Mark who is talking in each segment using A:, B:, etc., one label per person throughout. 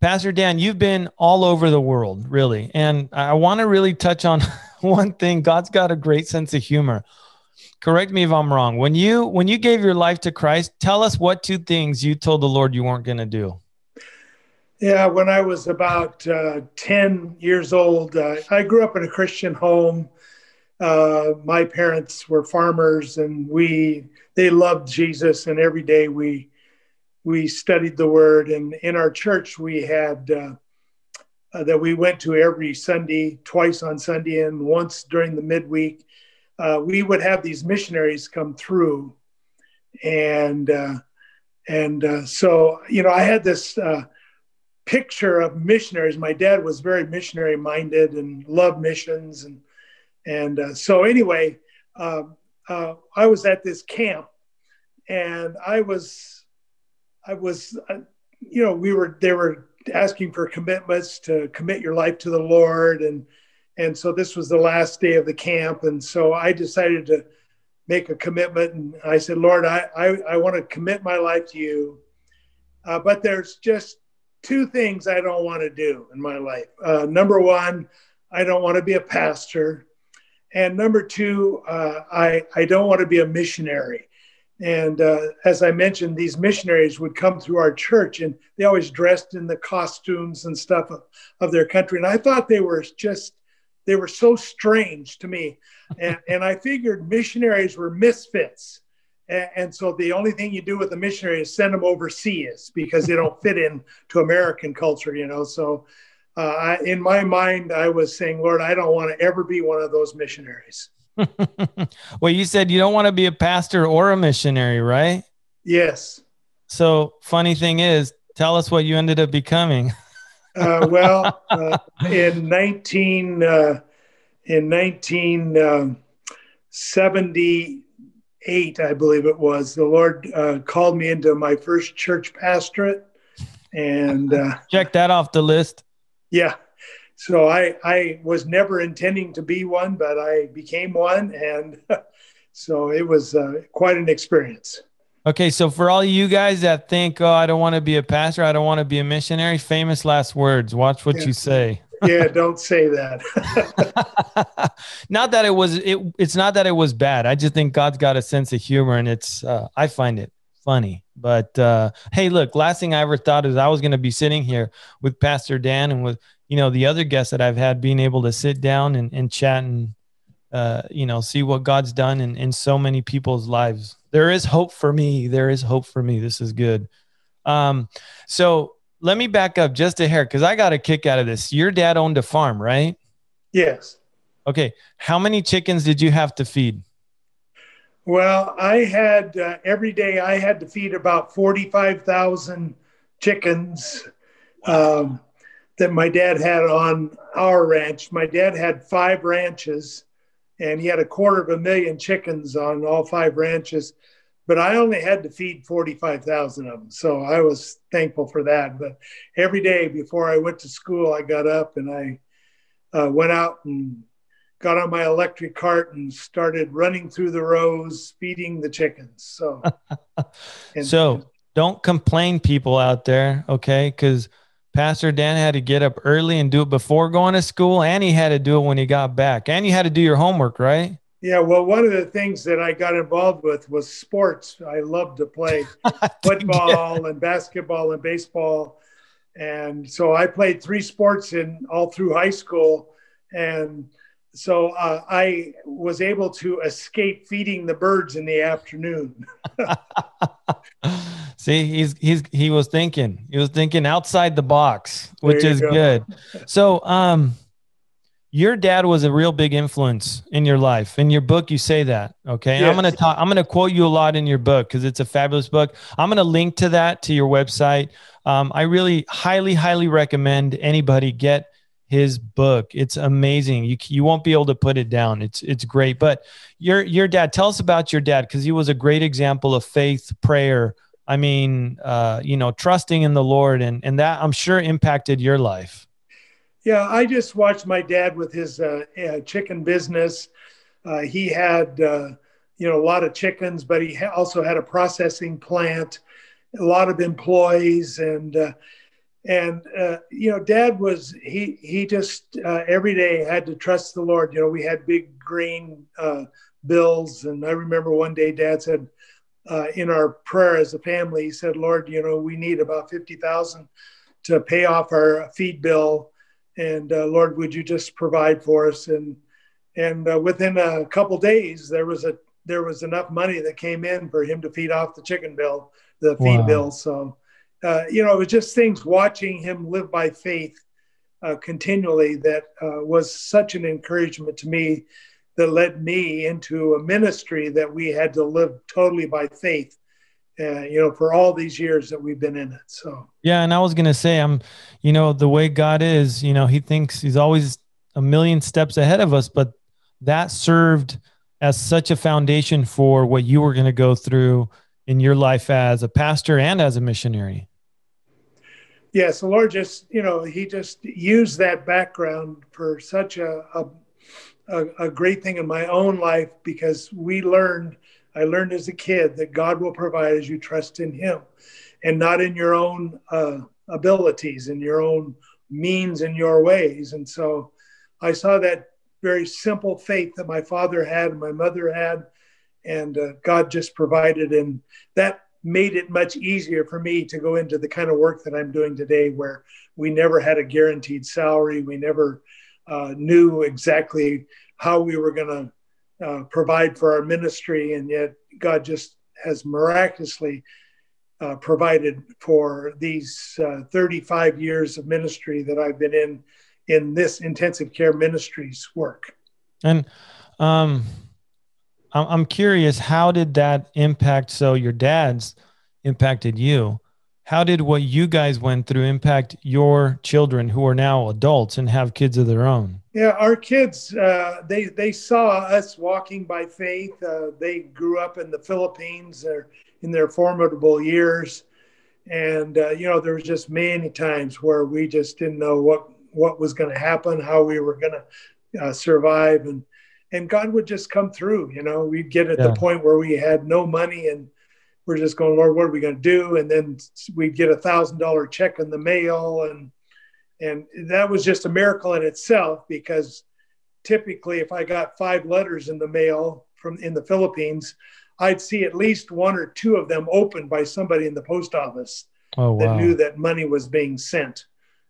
A: Pastor Dan, you've been all over the world, really. And I want to really touch on one thing. God's got a great sense of humor. Correct me if I'm wrong. When you when you gave your life to Christ, tell us what two things you told the Lord you weren't going to do.
B: Yeah, when I was about uh, 10 years old, uh, I grew up in a Christian home. Uh, my parents were farmers and we they loved Jesus and every day we we studied the word and in our church we had uh, uh, that we went to every Sunday, twice on Sunday and once during the midweek. Uh, we would have these missionaries come through and and so you know I had this picture of missionaries. My dad was very missionary minded and loved missions, and and uh, so anyway, uh, uh, I was at this camp, and I was, I was, uh, you know, we were they were asking for commitments to commit your life to the Lord, and and so this was the last day of the camp, and so I decided to make a commitment, and I said, Lord, I I, I want to commit my life to you. Uh, but there's just two things I don't want to do in my life. Uh, number one, I don't want to be a pastor. And number two, uh, I, I don't want to be a missionary. And uh, as I mentioned, these missionaries would come through our church and they always dressed in the costumes and stuff of, of their country. And I thought they were just, they were so strange to me. And, and I figured missionaries were misfits and so the only thing you do with a missionary is send them overseas because they don't fit in to American culture, you know. So uh, I, in my mind, I was saying, Lord, I don't want to ever be one of those missionaries.
A: well, you said you don't want to be a pastor or a missionary, right?
B: Yes.
A: So funny thing is, tell us what you ended up becoming.
B: uh, well, uh, in 19 uh, in 1970 eight, I believe it was, the Lord uh, called me into my first church pastorate, and uh,
A: check that off the list.
B: Yeah, so I I was never intending to be one, but I became one, and so it was uh, quite an experience.
A: Okay, so for all you guys that think, oh, I don't want to be a pastor, I don't want to be a missionary, famous last words. Watch what yeah. you say
B: yeah, don't say that.
A: not that it was it. It's not that it was bad. I just think God's got a sense of humor, and it's uh, I find it funny. But uh, hey, look, last thing I ever thought is I was going to be sitting here with Pastor Dan and with you know the other guests that I've had, being able to sit down and, and chat and uh, you know see what God's done in, in so many people's lives. There is hope for me. There is hope for me. This is good. Um, so let me back up just a hair because I got a kick out of this. Your dad owned a farm, right?
B: Yes.
A: Okay. How many chickens did you have to feed?
B: Well, I had uh, every day I had to feed about 45,000 chickens um, that my dad had on our ranch. My dad had five ranches and he had a quarter of a million chickens on all five ranches but I only had to feed 45,000 of them. So I was thankful for that. But every day before I went to school, I got up and I uh, went out and got on my electric cart and started running through the rows, feeding the chickens. So,
A: and, so don't complain, people out there, okay? Because Pastor Dan had to get up early and do it before going to school, and he had to do it when he got back, and you had to do your homework, right?
B: Yeah, well, one of the things that I got involved with was sports. I loved to play football and basketball and baseball. And so I played three sports in all through high school. And so uh, I was able to escape feeding the birds in the afternoon.
A: See, he's he's he was thinking. He was thinking outside the box, which is go. good. So, um, your dad was a real big influence in your life. In your book, you say that. Okay. Yes. I'm gonna talk, I'm gonna quote you a lot in your book because it's a fabulous book. I'm gonna link to that to your website. Um, I really highly, highly recommend anybody get his book. It's amazing. You you won't be able to put it down. It's it's great. But your your dad, tell us about your dad because he was a great example of faith, prayer. I mean, uh, you know, trusting in the Lord, and and that I'm sure impacted your life.
B: Yeah, I just watched my dad with his uh, uh, chicken business. Uh, he had, uh, you know, a lot of chickens, but he also had a processing plant, a lot of employees, and and uh, you know, Dad was he he just every day had to trust the Lord. You know, we had big green uh, bills, and I remember one day Dad said uh, in our prayer as a family, he said, "Lord, you know, we need about fifty thousand to pay off our feed bill, and uh, Lord, would you just provide for us?" And and uh, within a couple days, there was a there was enough money that came in for him to feed off the chicken bill, the feed wow. bill. So uh, you know, it was just things watching him live by faith uh, continually that uh, was such an encouragement to me that led me into a ministry that we had to live totally by faith. Uh, you know, for all these years that we've been in it. So
A: yeah, and I was gonna say, I'm, you know, the way God is, you know, He thinks He's always a million steps ahead of us, but that served as such a foundation for what you were going to go through in your life as a pastor and as a missionary
B: yes, the Lord just, you know, He just used that background for such a, a, a great thing in my own life because we learned, I learned as a kid that God will provide as you trust in Him and not in your own uh, abilities and your own means and your ways. And so I saw that very simple faith that my father had and my mother had, and uh, God just provided. And that made it much easier for me to go into the kind of work that I'm doing today, where we never had a guaranteed salary. We never uh, knew exactly how we were going to uh, provide for our ministry. And yet, God just has miraculously uh, provided for these uh, 35 years of ministry that I've been in in this intensive care ministries work.
A: And um, I'm curious, how did that impact? So your dad's impacted you. How did what you guys went through impact your children who are now adults and have kids of their own?
B: Yeah, our kids, uh, they they saw us walking by faith. Uh, they grew up in the Philippines uh, in their formidable years, and uh, you know there was just many times where we just didn't know what what was going to happen, how we were going to uh, survive, and and God would just come through. You know, we'd get at yeah. the point where we had no money and we're just going, Lord, what are we going to do? And then we'd get a thousand dollar check in the mail, and and that was just a miracle in itself because typically, if I got five letters in the mail from in the Philippines, I'd see at least one or two of them opened by somebody in the post office oh, wow. that knew that money was being sent.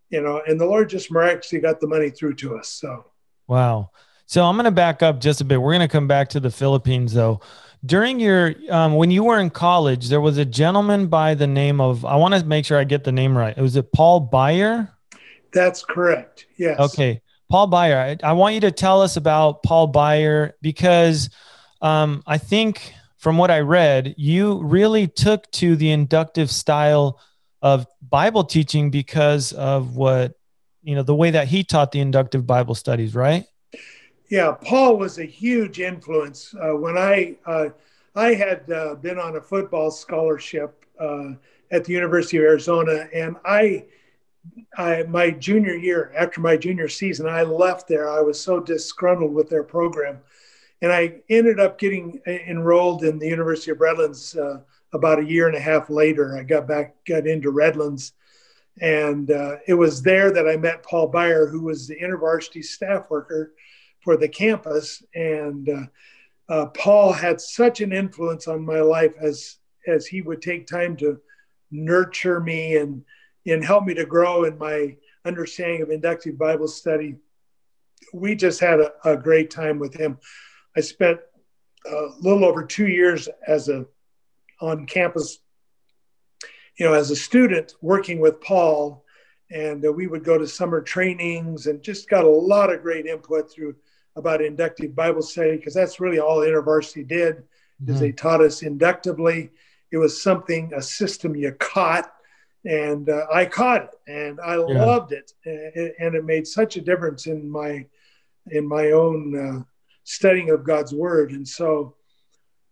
B: You know, and the Lord just miraculously got the money through to us. So,
A: wow. So I'm going to back up just a bit. We're going to come back to the Philippines though. During your um, when you were in college, there was a gentleman by the name of I want to make sure I get the name right. Was it Paul Beyer?
B: That's correct. Yes.
A: Okay, Paul Beyer. I, I want you to tell us about Paul Beyer because um, I think from what I read, you really took to the inductive style of Bible teaching because of what you know the way that he taught the inductive Bible studies, right?
B: Yeah, Paul was a huge influence. Uh, when I uh, I had uh, been on a football scholarship uh, at the University of Arizona, and I, I my junior year, after my junior season, I left there. I was so disgruntled with their program, and I ended up getting uh, enrolled in the University of Redlands uh, about a year and a half later. I got back, got into Redlands. And it was there that I met Paul Beyer, who was the InterVarsity staff worker for the campus. And uh, uh, Paul had such an influence on my life as as he would take time to nurture me and and help me to grow in my understanding of inductive Bible study. We just had a, a great time with him. I spent a little over two years as a on campus, you know, as a student working with Paul, and uh, we would go to summer trainings and just got a lot of great input through about inductive Bible study because that's really all InterVarsity did mm-hmm. is they taught us inductively. It was something, a system you caught, and uh, I caught it, and I yeah. loved it, and it made such a difference in my in my own uh, studying of God's Word. And so,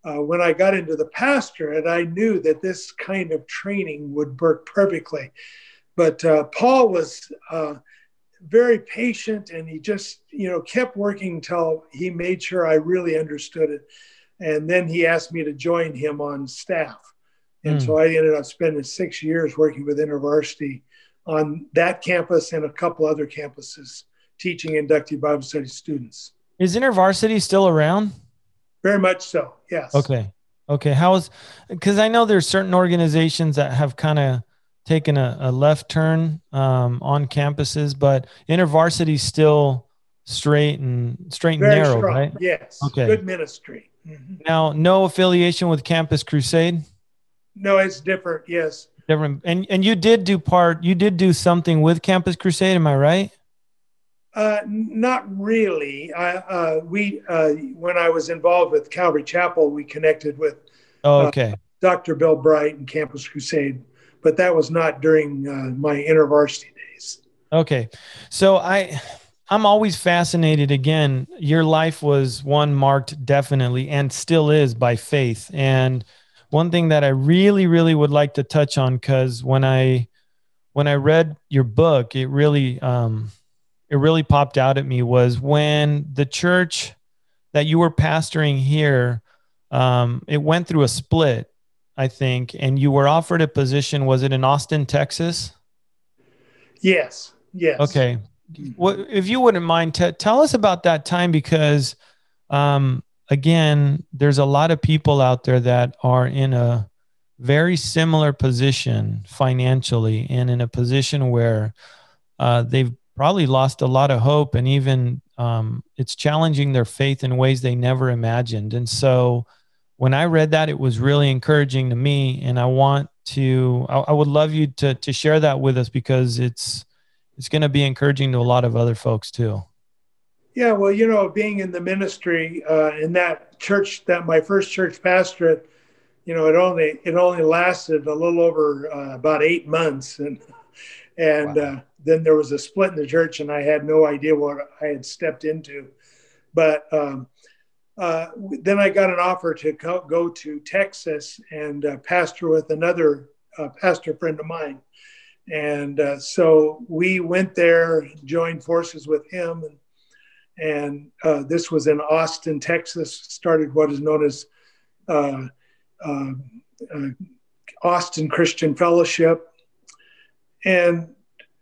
B: uh, when I got into the pastorate, I knew that this kind of training would work perfectly. But uh, Paul was uh, very patient and he just you know kept working until he made sure i really understood it and then he asked me to join him on staff and mm. so i ended up spending six years working with intervarsity on that campus and a couple other campuses teaching inductive Bible study students.
A: Is InterVarsity still around?
B: Very much so. Yes.
A: Okay. Okay. How is because I know there's certain organizations that have kind of taken a, a, left turn um, on campuses, but InterVarsity still straight and straight and narrow,
B: strong.
A: right?
B: Yes. Okay. Good ministry.
A: Mm-hmm. Now, no affiliation with Campus Crusade.
B: No, it's different. Yes.
A: Different. And and you did do part. You did do something with Campus Crusade. Am I right?
B: Uh, not really. I, uh, we uh, when I was involved with Calvary Chapel, we connected with.
A: Oh, uh, okay.
B: Dr. Bill Bright and Campus Crusade, but that was not during uh, my intervarsity days.
A: Okay, so I. I'm always fascinated. Again, your life was one marked definitely and still is by faith. And one thing that I really, really would like to touch on, because when I when I read your book, it really um, it really popped out at me was when the church that you were pastoring here, um, it went through a split, I think, and you were offered a position. Was it in Austin, Texas?
B: Yes. Yes.
A: Okay. What, if you wouldn't mind, t- tell us about that time because, um, again, there's a lot of people out there that are in a very similar position financially and in a position where uh, they've probably lost a lot of hope and even um, it's challenging their faith in ways they never imagined. And so when I read that, it was really encouraging to me. And I want to, I, I would love you to, to share that with us because it's, it's going to be encouraging to a lot of other folks too.
B: Yeah, well, you know, being in the ministry uh, in that church, that my first church pastorate, you know, it only it only lasted a little over uh, about eight months, and and wow. uh, then there was a split in the church, and I had no idea what I had stepped into. But um, uh, then I got an offer to co- go to Texas and uh, pastor with another uh, pastor friend of mine. And uh, so we went there, joined forces with him, and, and uh, this was in Austin, Texas. Started what is known as uh, Austin Christian Fellowship, and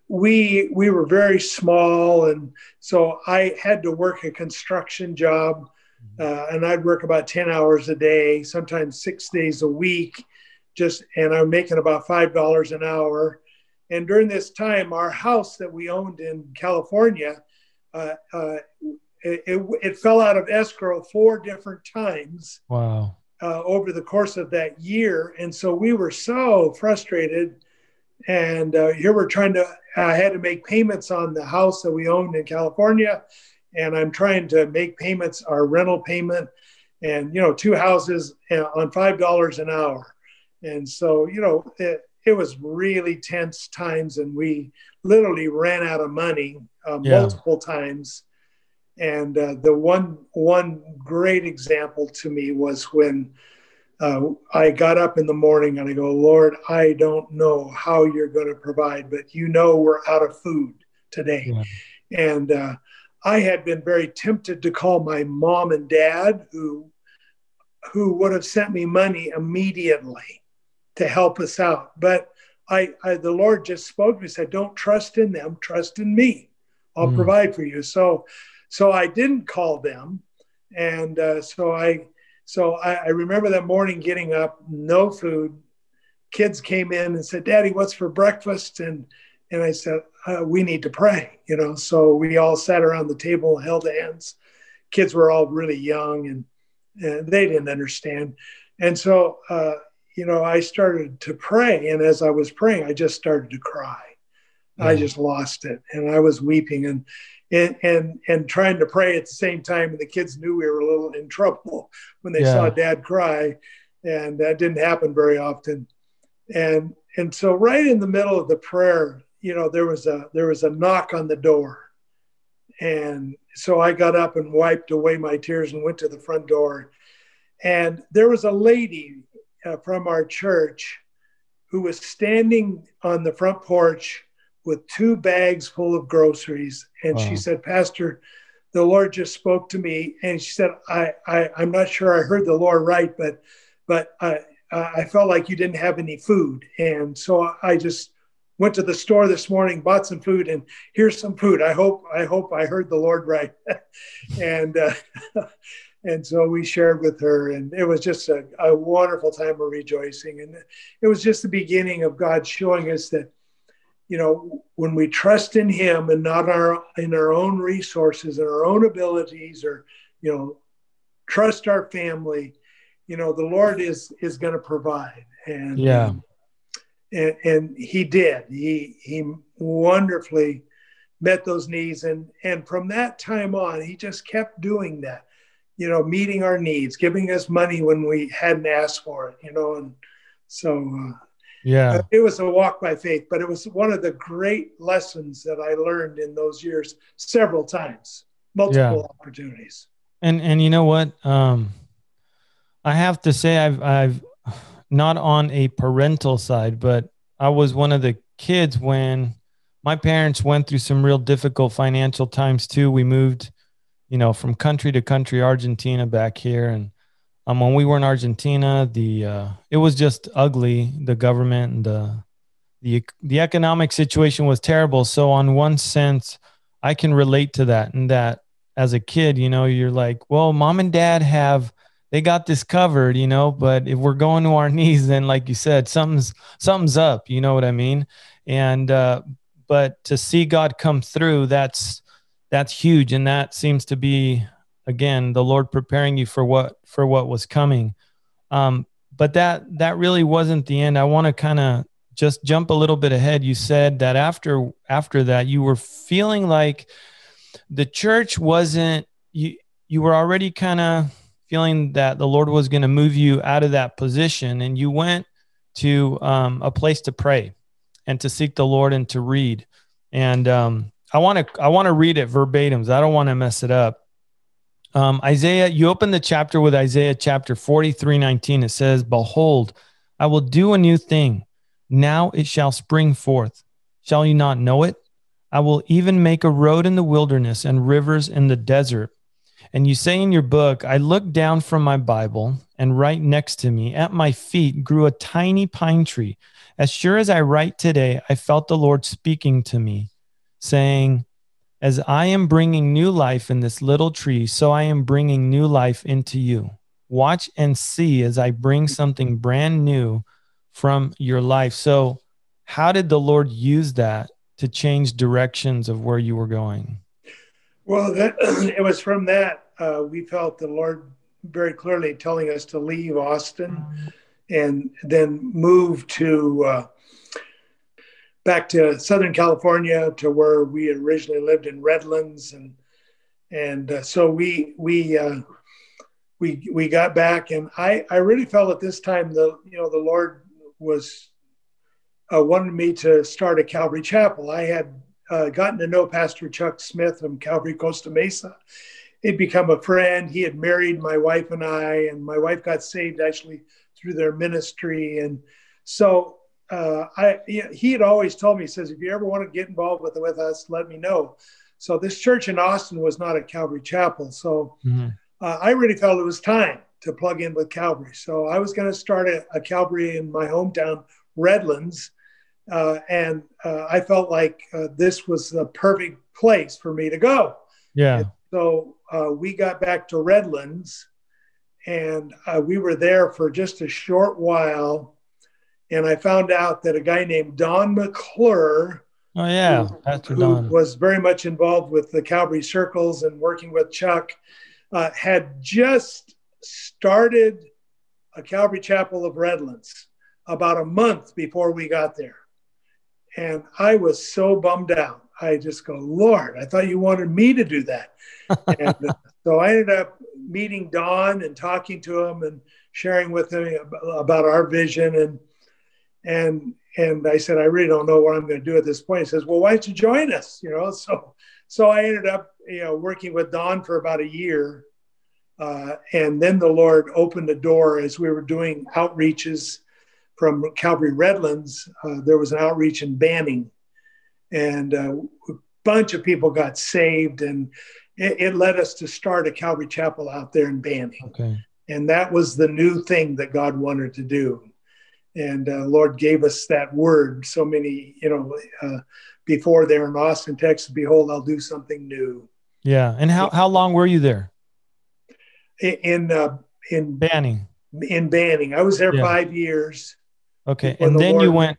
B: we we were very small, and so I had to work a construction job. Uh, and I'd work about ten hours a day, sometimes six days a week, just and I'm making about five dollars an hour. And during this time, our house that we owned in California, uh, uh, it, it, it, fell out of escrow four different times.
A: Wow.
B: Uh, over the course of that year, and so we were so frustrated and uh, here we're trying to i had to make payments on the house that we owned in california and i'm trying to make payments our rental payment and you know two houses uh, on five dollars an hour and so you know it, it was really tense times and we literally ran out of money uh, yeah. multiple times and uh, the one one great example to me was when uh, I got up in the morning and I go, Lord, I don't know how you're going to provide, but you know we're out of food today. Yeah. And uh, I had been very tempted to call my mom and dad, who who would have sent me money immediately to help us out. But I, I the Lord just spoke to me, said, "Don't trust in them, trust in me. I'll mm. provide for you." So, so I didn't call them, and uh, so I so I, I, remember that morning getting up, no food. Kids came in and said, "Daddy, what's for breakfast?" And and I said, uh, "We need to pray." You know, so we all sat around the table, held hands. Kids were all really young, and, and they didn't understand. And so, uh, you know, I started to pray, and as I was praying, I just started to cry. I just lost it, and I was weeping, and and and and trying to pray at the same time and the kids knew we were a little in trouble when they yeah. saw dad cry and that didn't happen very often and and so right in the middle of the prayer you know there was a there was a knock on the door and so i got up and wiped away my tears and went to the front door and there was a lady uh, from our church who was standing on the front porch with two bags full of groceries. And wow. she said, Pastor, the Lord just spoke to me. And she said, I, I, I'm not sure I heard the Lord right, but, but I, I felt like you didn't have any food. And so I just went to the store this morning, bought some food, and here's some food. I hope I hope I heard the Lord right, and uh, and so we shared with her, and it was just a, a wonderful time of rejoicing, and it was just the beginning of God showing us that you know when we trust in Him and not our in our own resources and our own abilities, or you know trust our family, you know the Lord is is going to provide, and
A: yeah.
B: And, and he did. He he wonderfully met those needs, and and from that time on, he just kept doing that. You know, meeting our needs, giving us money when we hadn't asked for it. You know, and so uh,
A: yeah,
B: uh, it was a walk by faith, but it was one of the great lessons that I learned in those years several times, multiple yeah. opportunities.
A: And and you know what? Um, I have to say, I've I've not on a parental side, but I was one of the kids when my parents went through some real difficult financial times too. We moved, you know, from country to country, Argentina back here. And um, when we were in Argentina, the, uh, it was just ugly. The government and the, the, the economic situation was terrible. So on one sense, I can relate to that. And that as a kid, you know, you're like, well, mom and dad have they got this covered, you know. But if we're going to our knees, then like you said, something's something's up. You know what I mean? And uh, but to see God come through, that's that's huge, and that seems to be again the Lord preparing you for what for what was coming. Um, but that that really wasn't the end. I want to kind of just jump a little bit ahead. You said that after after that, you were feeling like the church wasn't you. You were already kind of feeling that the Lord was going to move you out of that position, and you went to um, a place to pray and to seek the Lord and to read. And um, I want to I want to read it verbatim. I don't want to mess it up. Um, Isaiah, you open the chapter with Isaiah chapter 43, 19. It says, Behold, I will do a new thing. Now it shall spring forth. Shall you not know it? I will even make a road in the wilderness and rivers in the desert. And you say in your book, I looked down from my Bible, and right next to me, at my feet, grew a tiny pine tree. As sure as I write today, I felt the Lord speaking to me, saying, As I am bringing new life in this little tree, so I am bringing new life into you. Watch and see as I bring something brand new from your life. So, how did the Lord use that to change directions of where you were going?
B: Well, that, it was from that uh, we felt the Lord very clearly telling us to leave Austin and then move to uh, back to Southern California to where we originally lived in Redlands, and and uh, so we we uh, we we got back, and I I really felt at this time the you know the Lord was uh, wanted me to start a Calvary Chapel. I had uh, gotten to know Pastor Chuck Smith from Calvary Costa Mesa. He'd become a friend. He had married my wife and I, and my wife got saved actually through their ministry. And so uh, I, he had always told me, he says, if you ever want to get involved with with us, let me know. So this church in Austin was not a Calvary Chapel. So mm-hmm. uh, I really felt it was time to plug in with Calvary. So I was going to start a, a Calvary in my hometown, Redlands. Uh, and uh, I felt like uh, this was the perfect place for me to go.
A: Yeah.
B: And so uh, we got back to Redlands, and uh, we were there for just a short while. And I found out that a guy named Don McClure,
A: oh yeah, who,
B: Pastor Don, was very much involved with the Calvary Circles and working with Chuck, uh, had just started a Calvary Chapel of Redlands about a month before we got there. And I was so bummed out. I just go, Lord, I thought you wanted me to do that. and uh, so I ended up meeting Don and talking to him and sharing with him about our vision. And and and I said, I really don't know what I'm going to do at this point. He says, Well, why don't you join us? You know, so so I ended up, you know, working with Don for about a year. Uh, and then the Lord opened the door as we were doing outreaches from Calvary Redlands. Uh, there was an outreach in Banning, and uh, a bunch of people got saved, and it, it, led us to start a Calvary Chapel out there in Banning.
A: Okay.
B: And that was the new thing that God wanted to do. and uh, Lord gave us that word. So many, you know, uh, before there in Austin, Texas. Behold, I'll do something new.
A: Yeah, and how how long were you there?
B: In uh, in
A: Banning.
B: In Banning, I was there yeah. five years.
A: Okay, and the then you went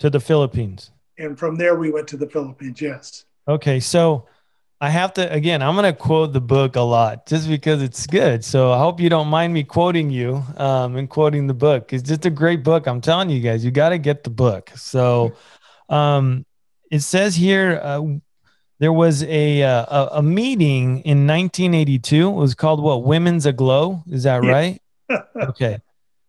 A: to the Philippines.
B: And from there, we went to the Philippines. Yes.
A: Okay, so I have to again. I'm going to quote the book a lot just because it's good. So I hope you don't mind me quoting you um, and quoting the book. It's just a great book. I'm telling you guys, you got to get the book. So um, it says here uh, there was a, uh, a, meeting in 1982. It was called what? Women's Aglow. Is that right? okay.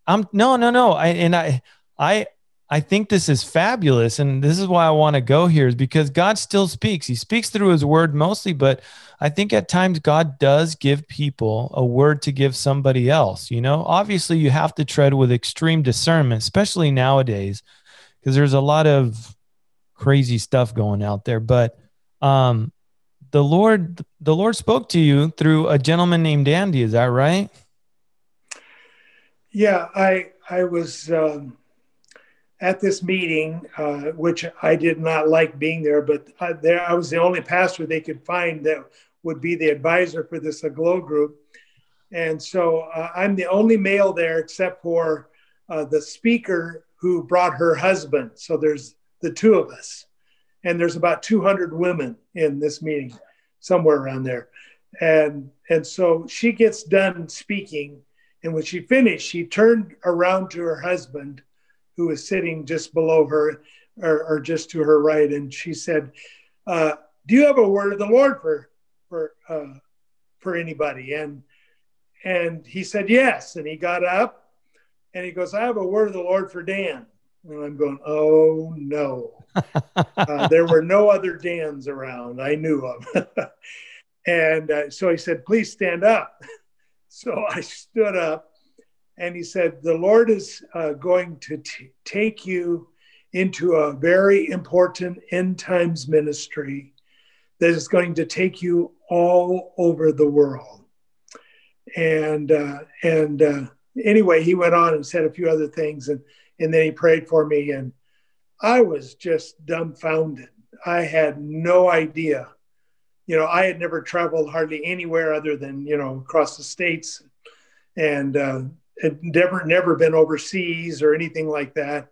A: I'm no no no. I and I I I think this is fabulous. And this is why I want to go here is because God still speaks. He speaks through his word mostly, but I think at times God does give people a word to give somebody else. You know, obviously you have to tread with extreme discernment, especially nowadays, because there's a lot of crazy stuff going out there. But um the Lord the Lord spoke to you through a gentleman named Andy, is that right?
B: Yeah, I I was um at this meeting, uh, which I did not like being there, but I, there I was the only pastor they could find that would be the advisor for this Aglow group. And so uh, I'm the only male there except for uh, the speaker who brought her husband. So there's the two of us. And there's about 200 women in this meeting, somewhere around there. And, and so she gets done speaking. And when she finished, she turned around to her husband who was sitting just below her or, or just to her right. And she said, uh, do you have a word of the Lord for, for, uh, for anybody? And, and he said, yes. And he got up and he goes, I have a word of the Lord for Dan. And I'm going, oh no. uh, there were no other Dans around I knew of. and uh, so he said, please stand up. So I stood up and he said, The Lord is uh, going to t- take you into a very important end times ministry that is going to take you all over the world. And, uh, and uh, anyway, he went on and said a few other things, and, and then he prayed for me. And I was just dumbfounded. I had no idea. You know, I had never traveled hardly anywhere other than, you know, across the states. And uh, had never never been overseas or anything like that.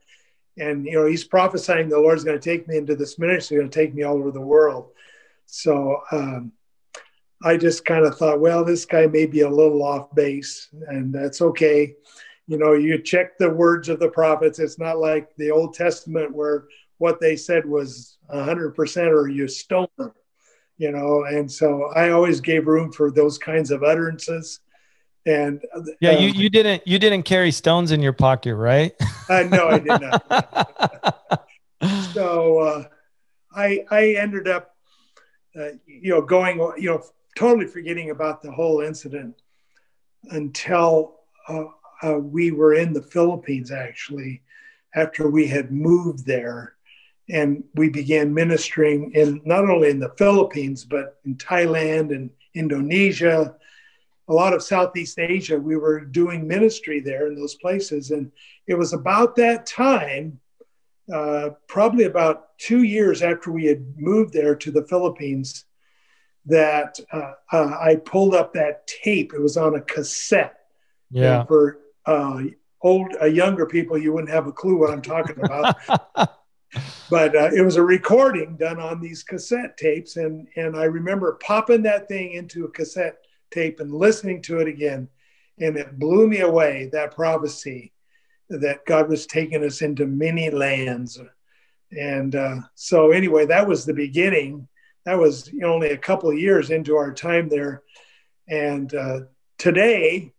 B: And you know, he's prophesying the Lord's going to take me into this ministry, going to take me all over the world. So um, I just kind of thought, well, this guy may be a little off base, and that's okay. You know, you check the words of the prophets. It's not like the Old Testament where what they said was 100% or you stone them, you know. And so I always gave room for those kinds of utterances and
A: yeah, um, you, you didn't you didn't carry stones in your pocket, right?
B: uh, no, I did not. so uh, I I ended up, uh, you know, going you know totally forgetting about the whole incident until uh, uh, we were in the Philippines actually after we had moved there and we began ministering in not only in the Philippines but in Thailand and Indonesia a lot of Southeast Asia. We were doing ministry there in those places. And it was about that time, uh, probably about two years after we had moved there to the Philippines, that uh, uh, I pulled up that tape. It was on a cassette.
A: Yeah.
B: And for uh, old, uh, younger people, you wouldn't have a clue what I'm talking about. but uh, it was a recording done on these cassette tapes, and and I remember popping that thing into a cassette tape and listening to it again. And it blew me away that prophecy that God was taking us into many lands. And uh, so, anyway, that was the beginning. That was only a couple of years into our time there. And uh, today,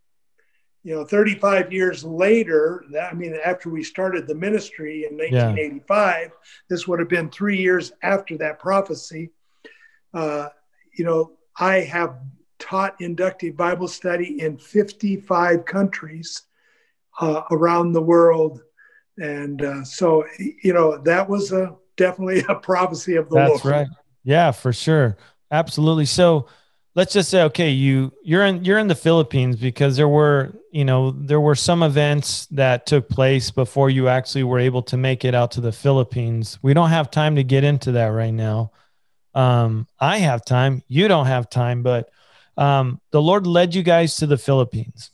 B: you know, 35 years later, that, I mean, after we started the ministry in 1985, yeah. this would have been three years after that prophecy. Uh, you know, I have taught inductive Bible study in 55 countries uh, around the world. And uh, so, you know, that was a definitely a prophecy of the
A: That's Lord. right. Yeah, for sure. Absolutely. So let's just say okay you you're in you're in the philippines because there were you know there were some events that took place before you actually were able to make it out to the philippines we don't have time to get into that right now um, i have time you don't have time but um, the lord led you guys to the philippines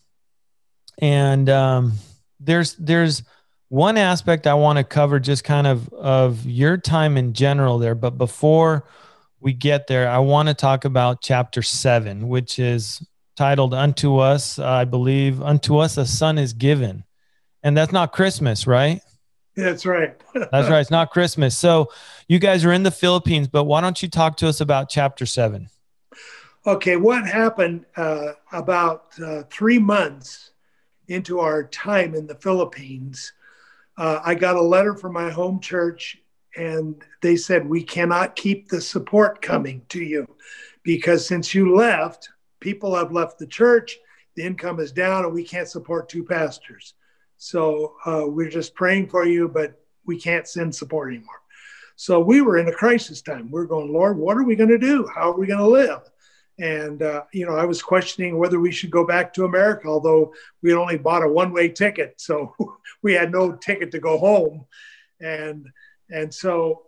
A: and um, there's there's one aspect i want to cover just kind of of your time in general there but before we get there, I want to talk about chapter seven, which is titled Unto Us, I believe, Unto Us a Son is Given. And that's not Christmas, right?
B: That's right.
A: that's right. It's not Christmas. So you guys are in the Philippines, but why don't you talk to us about chapter seven?
B: Okay. What happened uh, about uh, three months into our time in the Philippines? Uh, I got a letter from my home church and they said we cannot keep the support coming to you because since you left people have left the church the income is down and we can't support two pastors so uh, we're just praying for you but we can't send support anymore so we were in a crisis time we're going lord what are we going to do how are we going to live and uh, you know i was questioning whether we should go back to america although we had only bought a one-way ticket so we had no ticket to go home and and so,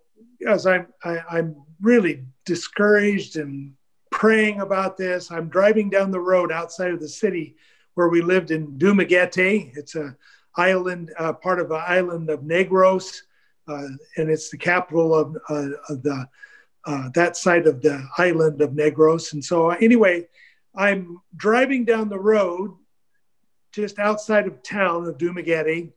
B: as I'm, I, am i am really discouraged and praying about this, I'm driving down the road outside of the city where we lived in Dumaguete. It's a island, uh, part of the island of Negros, uh, and it's the capital of, uh, of the uh, that side of the island of Negros. And so, anyway, I'm driving down the road just outside of town of Dumaguete,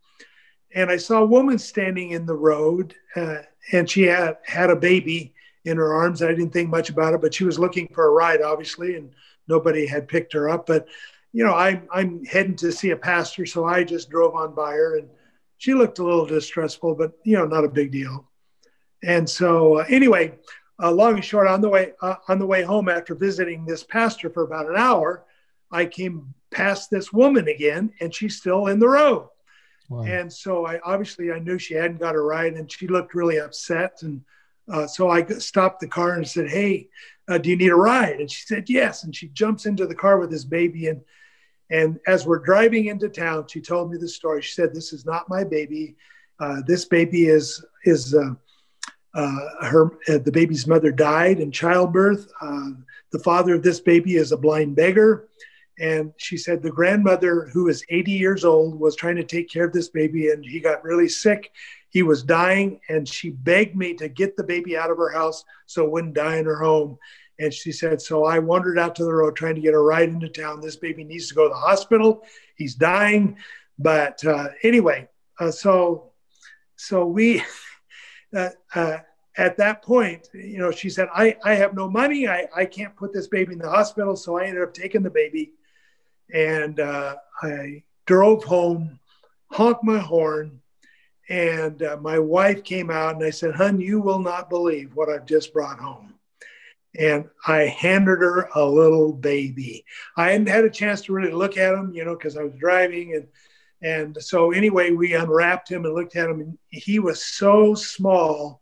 B: and I saw a woman standing in the road, uh, and she had had a baby in her arms. I didn't think much about it, but she was looking for a ride, obviously, and nobody had picked her up. But you know, I'm I'm heading to see a pastor, so I just drove on by her, and she looked a little distressful, but you know, not a big deal. And so, uh, anyway, uh, long and short, on the way uh, on the way home after visiting this pastor for about an hour, I came past this woman again, and she's still in the road. Wow. And so I obviously I knew she hadn't got a ride, and she looked really upset. And uh, so I stopped the car and said, "Hey, uh, do you need a ride?" And she said, "Yes." And she jumps into the car with this baby, and and as we're driving into town, she told me the story. She said, "This is not my baby. Uh, this baby is is." Uh, uh, her uh, the baby's mother died in childbirth. the father of this baby is a blind beggar, and she said the grandmother, who is 80 years old, was trying to take care of this baby and he got really sick. He was dying, and she begged me to get the baby out of her house so it wouldn't die in her home. And she said, So I wandered out to the road trying to get a ride into town. This baby needs to go to the hospital. He's dying. But uh, anyway, uh, so so we, uh, uh, at that point, you know, she said, I, I have no money. I, I can't put this baby in the hospital. So I ended up taking the baby and uh, I drove home, honked my horn, and uh, my wife came out and I said, "Hun, you will not believe what I've just brought home." And I handed her a little baby. I hadn't had a chance to really look at him, you know, because I was driving and and so anyway, we unwrapped him and looked at him, and he was so small.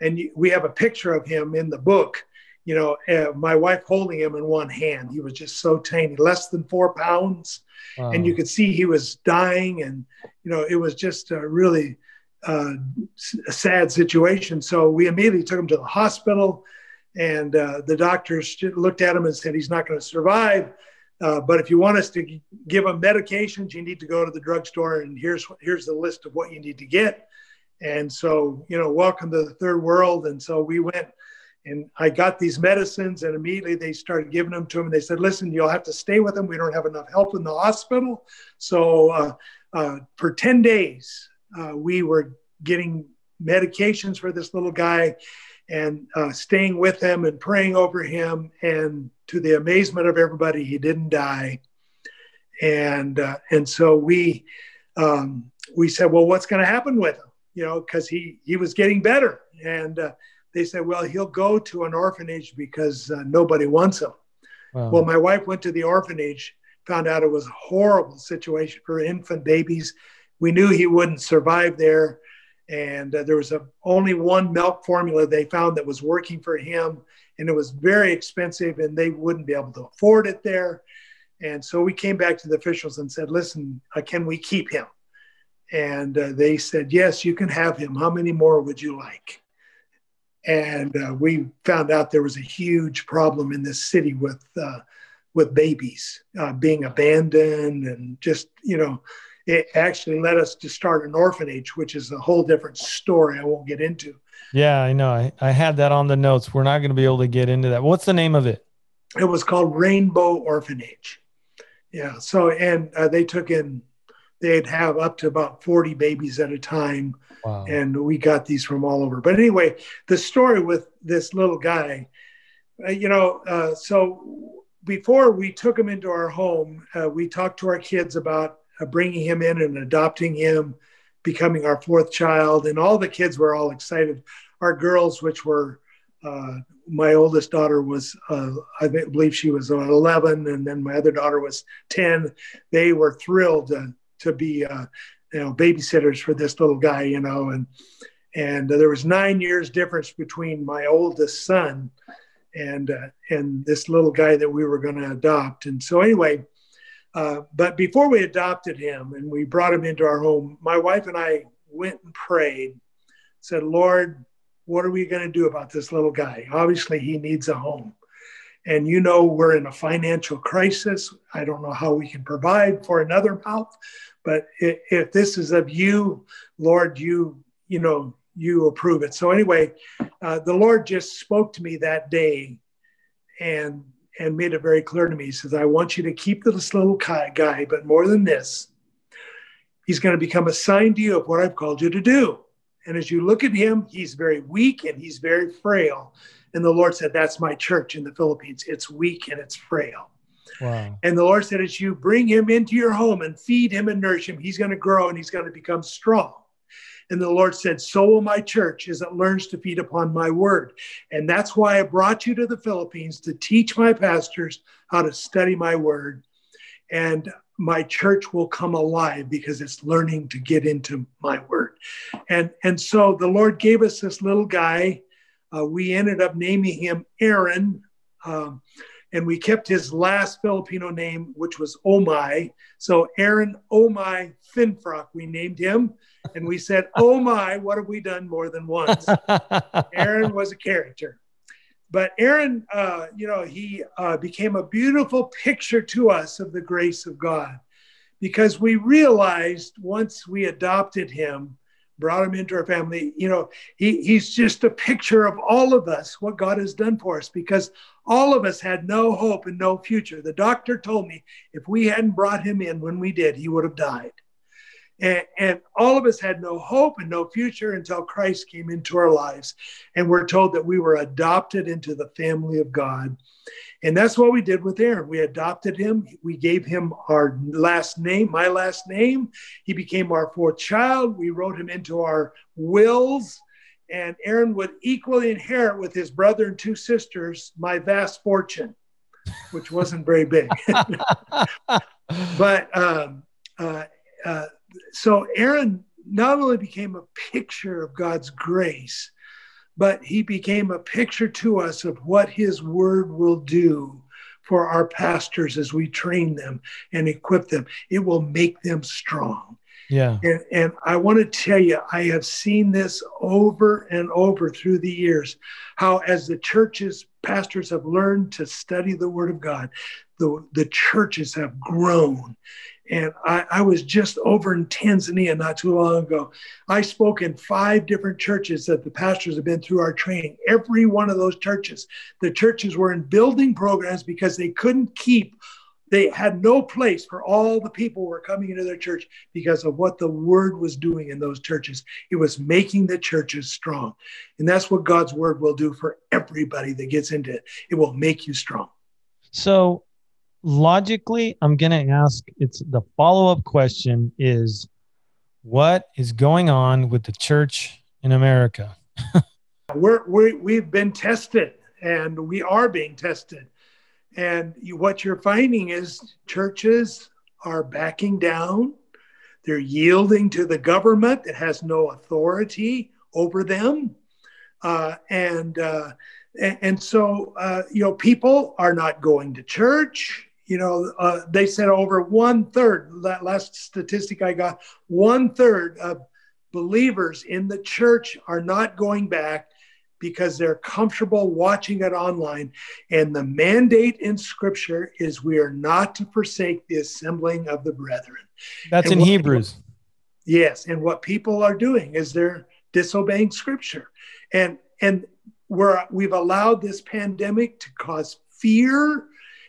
B: And we have a picture of him in the book you know, uh, my wife holding him in one hand. He was just so tiny, less than four pounds. Wow. And you could see he was dying. And, you know, it was just a really uh, a sad situation. So we immediately took him to the hospital. And uh, the doctors looked at him and said, he's not going to survive. Uh, but if you want us to give him medications, you need to go to the drugstore, and here's here's the list of what you need to get. And so, you know, welcome to the third world. And so we went and I got these medicines, and immediately they started giving them to him. And they said, "Listen, you'll have to stay with him. We don't have enough help in the hospital." So uh, uh, for ten days, uh, we were getting medications for this little guy, and uh, staying with him and praying over him. And to the amazement of everybody, he didn't die. And uh, and so we um, we said, "Well, what's going to happen with him?" You know, because he he was getting better and uh, they said, well, he'll go to an orphanage because uh, nobody wants him. Wow. Well, my wife went to the orphanage, found out it was a horrible situation for infant babies. We knew he wouldn't survive there. and uh, there was a, only one milk formula they found that was working for him and it was very expensive and they wouldn't be able to afford it there and so we came back to the officials and said listen uh, can we keep him and uh, they said yes you can have him how many more would you like and uh, we found out there was a huge problem in this city with uh, with babies uh, being abandoned and just you know it actually led us to start an orphanage, which is a whole different story I won't get into.
A: Yeah, I know. I, I had that on the notes. We're not going to be able to get into that. What's the name of it?
B: It was called Rainbow Orphanage. Yeah. So, and uh, they took in, they'd have up to about 40 babies at a time. Wow. And we got these from all over. But anyway, the story with this little guy, uh, you know, uh, so before we took him into our home, uh, we talked to our kids about uh, bringing him in and adopting him, becoming our fourth child. And all the kids were all excited. Our girls, which were, uh, my oldest daughter was, uh, I believe she was 11, and then my other daughter was 10. They were thrilled to, to be, uh, you know, babysitters for this little guy, you know, and and there was nine years difference between my oldest son and uh, and this little guy that we were going to adopt. And so anyway, uh, but before we adopted him and we brought him into our home, my wife and I went and prayed, said, Lord, what are we going to do about this little guy? Obviously, he needs a home. And you know, we're in a financial crisis. I don't know how we can provide for another mouth, but if, this is of you, Lord, you, you know, you approve it. So, anyway, uh, the Lord just spoke to me that day and and made it very clear to me. He says, I want you to keep this little guy, but more than this, he's going to become a sign to you of what I've called you to do. And as you look at him, he's very weak and he's very frail. And the Lord said, That's my church in the Philippines. It's weak and it's frail. Wow. And the Lord said, As you bring him into your home and feed him and nourish him, he's going to grow and he's going to become strong. And the Lord said, So will my church as it learns to feed upon my word. And that's why I brought you to the Philippines to teach my pastors how to study my word. And my church will come alive because it's learning to get into my word. And, and so the Lord gave us this little guy. Uh, we ended up naming him Aaron. Um, and we kept his last Filipino name, which was Omai. So Aaron Omai Finfrock, we named him. And we said, Oh my, what have we done more than once? Aaron was a character. But Aaron, uh, you know, he uh, became a beautiful picture to us of the grace of God because we realized once we adopted him brought him into our family. You know, he, he's just a picture of all of us, what God has done for us, because all of us had no hope and no future. The doctor told me if we hadn't brought him in when we did, he would have died. And, and, all of us had no hope and no future until Christ came into our lives. And we're told that we were adopted into the family of God. And that's what we did with Aaron. We adopted him. We gave him our last name, my last name. He became our fourth child. We wrote him into our wills. And Aaron would equally inherit with his brother and two sisters my vast fortune, which wasn't very big. but um, uh, uh, so Aaron not only became a picture of God's grace, but he became a picture to us of what his word will do for our pastors as we train them and equip them. It will make them strong.
A: Yeah.
B: And, and I want to tell you, I have seen this over and over through the years how, as the churches, pastors have learned to study the Word of God, the, the churches have grown and I, I, was just over in Tanzania not too long ago. I spoke in five different churches that the pastors have been through our training. Every one of those churches, the churches were in building programs because they couldn't keep, they had no place for all the people who were coming into their church because of what the word was doing in those churches. It was making the churches strong. And that's what God's word will do for everybody that gets into it. It will make you strong.
A: So logically, I'm going to ask it's the follow up question is what is going on with the church in America?
B: we're, we we've been tested and we are being tested. And you, what you're finding is churches are backing down. They're yielding to the government that has no authority over them. Uh, and, uh, and, and so, uh, you know, people are not going to church. You know, uh, they said over one third, that last statistic I got, one third of believers in the church are not going back because they're comfortable watching it online. And the mandate in scripture is we are not to forsake the assembling of the brethren.
A: That's and in Hebrews.
B: Yes. And what people are doing is they're disobeying scripture. And and we're we've allowed this pandemic to cause fear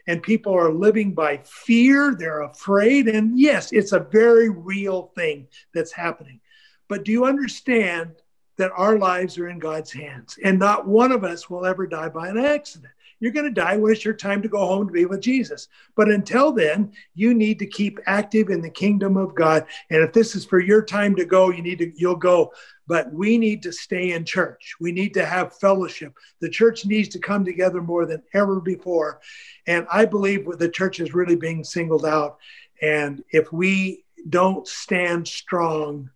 B: and people are living by fear they're afraid and yes it's a very real thing that's happening but do you understand that our lives are in God's hands and not one of us will ever die by an accident. You're going to die when it's your time to go home to be with Jesus. But until then, you need to keep active in the kingdom of God. And if this is for your time to go, you need to you'll go. But we need to stay in church. We need to have fellowship. The church needs to come together more than ever before. And I believe the church is really being singled out. And if we don't stand strong,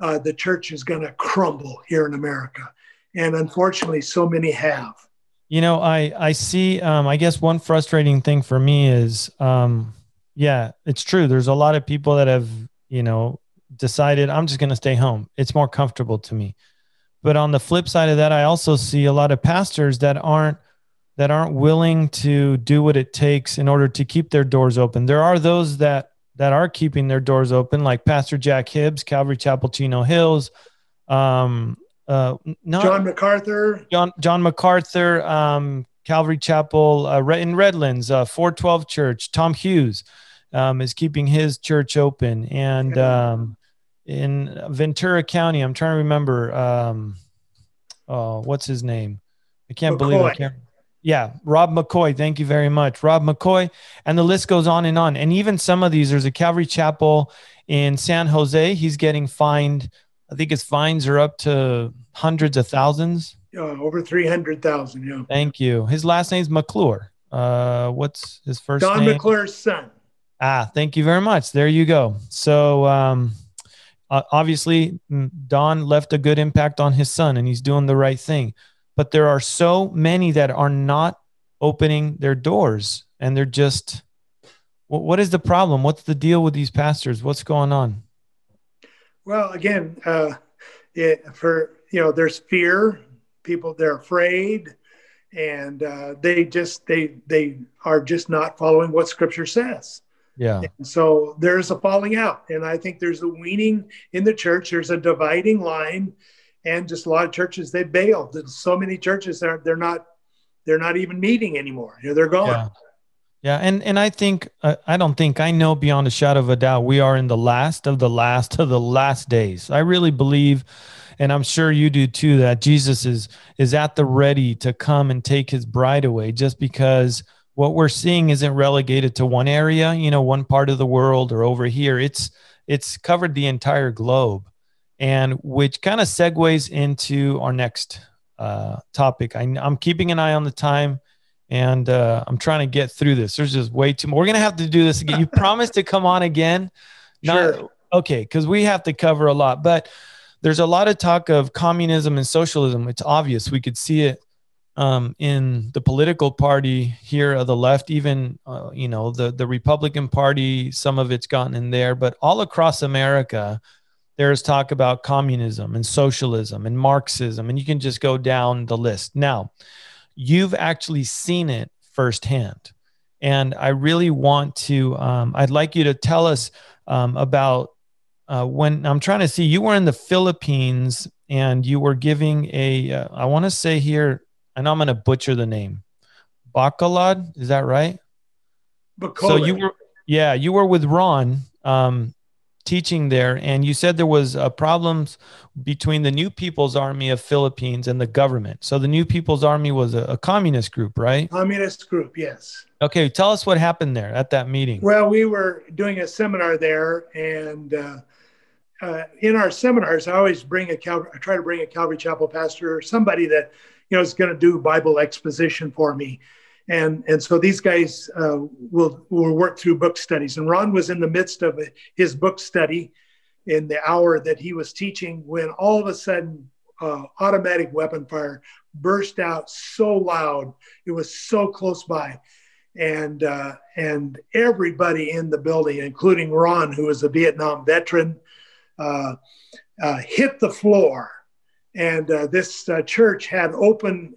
B: uh, the church is going to crumble here in America. And unfortunately, so many have.
A: You know, I I see. Um, I guess one frustrating thing for me is, um, yeah, it's true. There's a lot of people that have, you know, decided I'm just going to stay home. It's more comfortable to me. But on the flip side of that, I also see a lot of pastors that aren't that aren't willing to do what it takes in order to keep their doors open. There are those that that are keeping their doors open, like Pastor Jack Hibbs, Calvary Chapel, Chino Hills, um, uh,
B: not, John MacArthur,
A: John John MacArthur, um, Calvary Chapel uh, in Redlands, uh, 412 Church. Tom Hughes um, is keeping his church open, and um, in Ventura County, I'm trying to remember. Um, oh, what's his name? I can't McCoy. believe I can't. Yeah, Rob McCoy. Thank you very much, Rob McCoy. And the list goes on and on. And even some of these, there's a Calvary Chapel in San Jose. He's getting fined. I think his fines are up to hundreds of thousands.
B: Yeah, over three hundred thousand. Yeah.
A: Thank you. His last name's McClure. Uh, what's his first
B: Don
A: name?
B: McClure's son.
A: Ah, thank you very much. There you go. So, um, uh, obviously, Don left a good impact on his son, and he's doing the right thing. But there are so many that are not opening their doors and they're just what is the problem? What's the deal with these pastors? What's going on?
B: Well again uh, it, for you know there's fear. People they're afraid and uh, they just they they are just not following what scripture says
A: yeah
B: and so there's a falling out and i think there's a weaning in the church there's a dividing line and just a lot of churches they bailed. There's so many churches are they're not they're not even meeting anymore. You know, they're gone.
A: Yeah. Yeah, and and I think uh, I don't think I know beyond a shadow of a doubt we are in the last of the last of the last days. I really believe, and I'm sure you do too, that Jesus is is at the ready to come and take His bride away. Just because what we're seeing isn't relegated to one area, you know, one part of the world or over here. It's it's covered the entire globe and which kind of segues into our next uh, topic. I, am keeping an eye on the time, and uh, I'm trying to get through this. There's just way too. Much. We're gonna have to do this again. You promised to come on again.
B: Not, sure.
A: Okay, because we have to cover a lot, but there's a lot of talk of communism and socialism. It's obvious. We could see it um, in the political party here of the left, even uh, you know the the Republican Party. Some of it's gotten in there, but all across America there's talk about communism and socialism and Marxism, and you can just go down the list. Now, you've actually seen it firsthand. And I really want to, um, I'd like you to tell us um, about uh, when I'm trying to see, you were in the Philippines and you were giving a. Uh, I want to say here, I know I'm going to butcher the name, Bacolod. Is that right? So you were, yeah, you were with Ron um, teaching there, and you said there was uh, problems between the New People's Army of Philippines and the government. So the New People's Army was a, a communist group, right?
B: Communist group, yes.
A: Okay, tell us what happened there at that meeting.
B: Well, we were doing a seminar there, and uh, uh, in our seminars, I always bring a Calvary, I try to bring a Calvary Chapel pastor or somebody that you know is going to do Bible exposition for me and and so these guys uh, will will work through book studies. And Ron was in the midst of his book study, in the hour that he was teaching when all of a sudden uh, automatic weapon fire burst out so loud. It was so close by. And, uh, and everybody in the building, including Ron, who was a Vietnam veteran, uh, uh hit the floor. And uh, this uh, church had open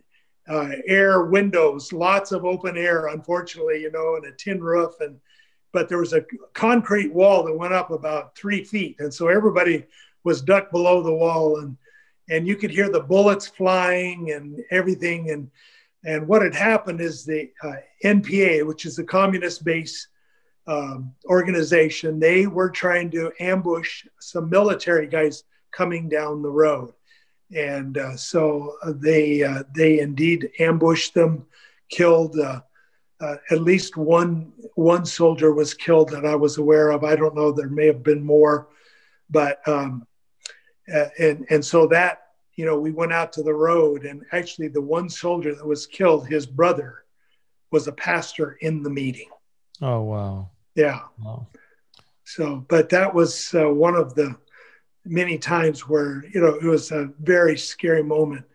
B: air windows, lots of open air, unfortunately, you know, and a tin roof. And but there was a concrete wall that went up about three feet, and so everybody was ducked below the wall, and and you could hear the bullets flying and everything, and and what had happened is the uh, NPA, which is the communist base um, organization, they were trying to ambush some military guys coming down the road, and uh, so they uh, they indeed ambushed them, killed uh, uh, at least one one soldier was killed that I was aware of. I don't know. There may have been more, but um, uh, and and so that you know we went out to the road, and actually the one soldier that was killed, his brother, was a pastor in the meeting.
A: Oh wow!
B: Yeah. Wow. So, but that was uh, one of the many times where you know it was a very scary moment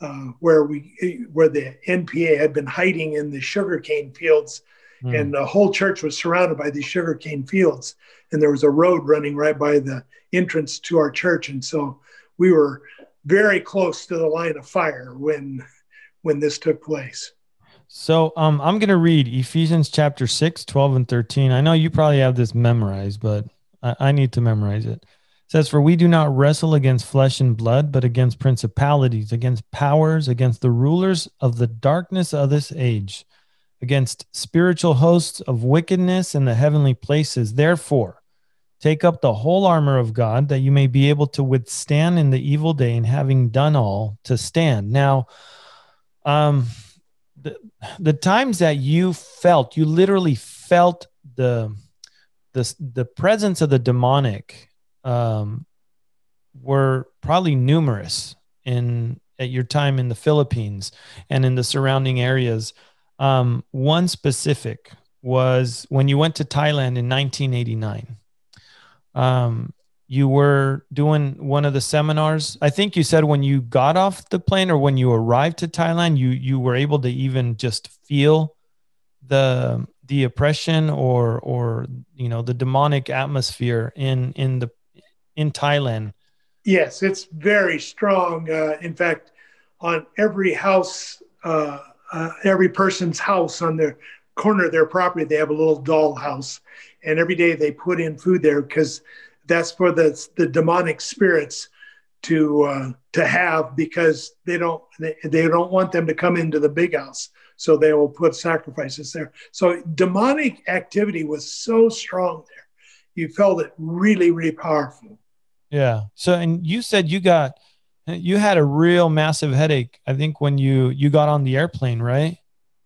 B: uh, where we where the NPA had been hiding in the sugarcane fields, mm. and the whole church was surrounded by these sugarcane fields, and there was a road running right by the entrance to our church, and so we were very close to the line of fire when when this took place.
A: So um, I'm going to read Ephesians chapter 6, 12 and 13. I know you probably have this memorized, but I, I need to memorize it says, For we do not wrestle against flesh and blood, but against principalities, against powers, against the rulers of the darkness of this age, against spiritual hosts of wickedness in the heavenly places. Therefore, take up the whole armor of God, that you may be able to withstand in the evil day, and having done all, to stand. Now, um, the, the times that you felt, you literally felt the the, the presence of the demonic um, were probably numerous in at your time in the Philippines and in the surrounding areas. Um, one specific was when you went to Thailand in 1989. Um, you were doing one of the seminars. I think you said when you got off the plane or when you arrived to Thailand, you you were able to even just feel the the oppression or or you know the demonic atmosphere in in the in Thailand.
B: Yes, it's very strong. Uh, in fact, on every house, uh, uh, every person's house on the corner of their property, they have a little doll house, and every day they put in food there because that's for the the demonic spirits to uh, to have because they don't they, they don't want them to come into the big house so they will put sacrifices there so demonic activity was so strong there you felt it really really powerful
A: yeah. So, and you said you got, you had a real massive headache. I think when you you got on the airplane, right?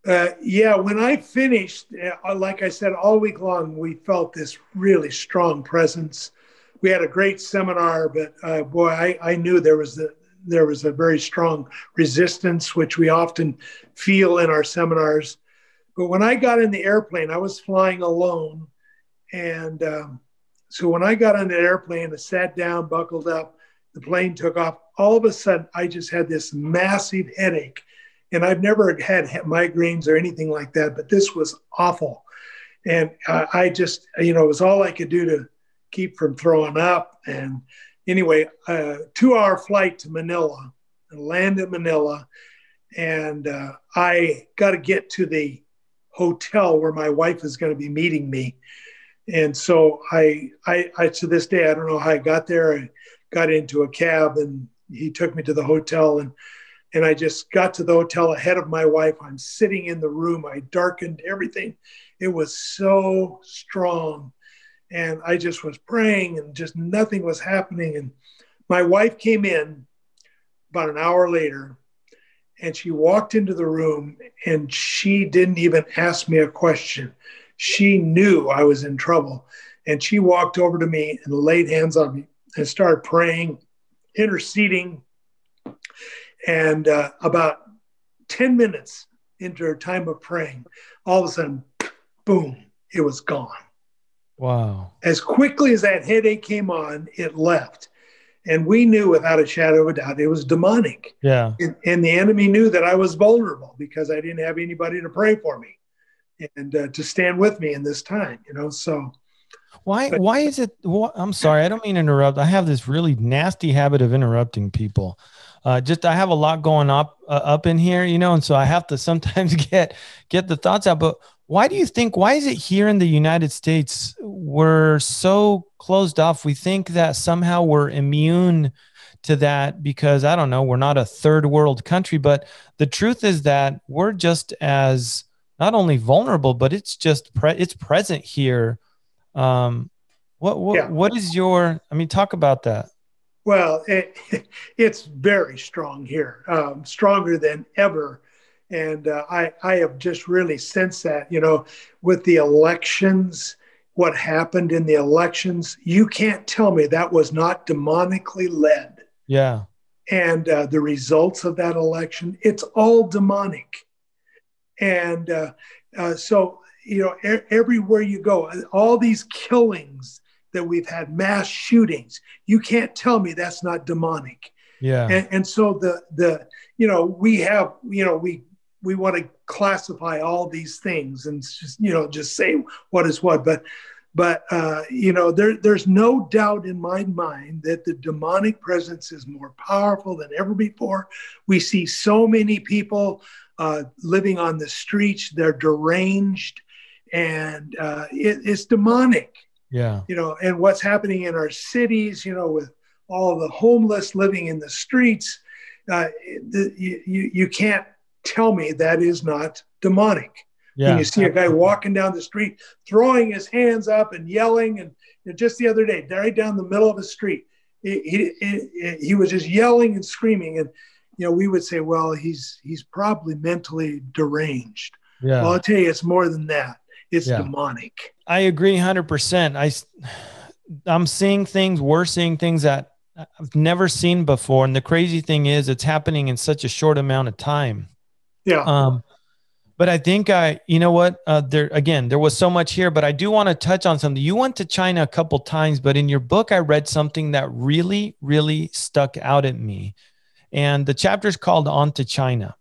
B: Uh, yeah. When I finished, uh, like I said, all week long, we felt this really strong presence. We had a great seminar, but uh, boy, I, I knew there was the there was a very strong resistance, which we often feel in our seminars. But when I got in the airplane, I was flying alone, and um, so when I got on the airplane, I sat down, buckled up, the plane took off. All of a sudden, I just had this massive headache. And I've never had migraines or anything like that, but this was awful. And uh, I just, you know, it was all I could do to keep from throwing up. And anyway, a two hour flight to Manila, land in Manila. And uh, I got to get to the hotel where my wife is going to be meeting me and so I, I, I, to this day, I don't know how I got there. I got into a cab and he took me to the hotel and, and I just got to the hotel ahead of my wife. I'm sitting in the room. I darkened everything. It was so strong. And I just was praying and just nothing was happening. And my wife came in about an hour later and she walked into the room and she didn't even ask me a question she knew I was in trouble. And she walked over to me and laid hands on me and started praying, interceding. And uh, about 10 minutes into her time of praying, all of a sudden, boom, it was gone.
A: Wow.
B: As quickly as that headache came on, it left. And we knew without a shadow of a doubt it was demonic.
A: Yeah.
B: And, and the enemy knew that I was vulnerable because I didn't have anybody to pray for me and uh, to stand with me in this time, you know. So,
A: why but, why is it i'm sorry i don't mean to interrupt. I have this really nasty habit of interrupting people. Uh, just i have a lot going up uh, up in here you know and so i have to sometimes get get the thoughts out. But why do you think why is it here in the united states we're so closed off? We think that somehow we're immune to that because i don't know we're not a third world country but the truth is that we're just as not only vulnerable but it's just pre- it's present here um what what, yeah. what is your i mean talk about that
B: well it, it's very strong here um, stronger than ever and uh, I, I have just really sensed that, you know, with the elections, what happened in the elections, you can't tell me that was not demonically led.
A: Yeah.
B: And uh, the results of that election, it's all demonic. And uh, uh so, you know, e- everywhere you go, all these killings that we've had, mass shootings, you can't tell me that's not demonic.
A: Yeah.
B: And, and so the, the, you know, we have, you know, we we want to classify all these things and just you know just say what is what but but uh, you know there, there's no doubt in my mind that the demonic presence is more powerful than ever before we see so many people uh, living on the streets they're deranged and uh, it, it's demonic
A: yeah
B: you know and what's happening in our cities you know with all the homeless living in the streets uh, the, you, you can't tell me that is not demonic. Yeah, and you see a guy walking down the street, throwing his hands up and yelling. And, and just the other day, right down the middle of the street, he, he, he was just yelling and screaming. And, you know, we would say, well, he's, he's probably mentally deranged. Yeah. Well, I'll tell you, it's more than that. It's yeah. demonic.
A: I agree 100%. I, I'm seeing things, we're seeing things that I've never seen before. And the crazy thing is, it's happening in such a short amount of time.
B: Yeah.
A: Um, but I think I, you know what? Uh, there again, there was so much here, but I do want to touch on something. You went to China a couple times, but in your book, I read something that really, really stuck out at me, and the chapter is called "On to China."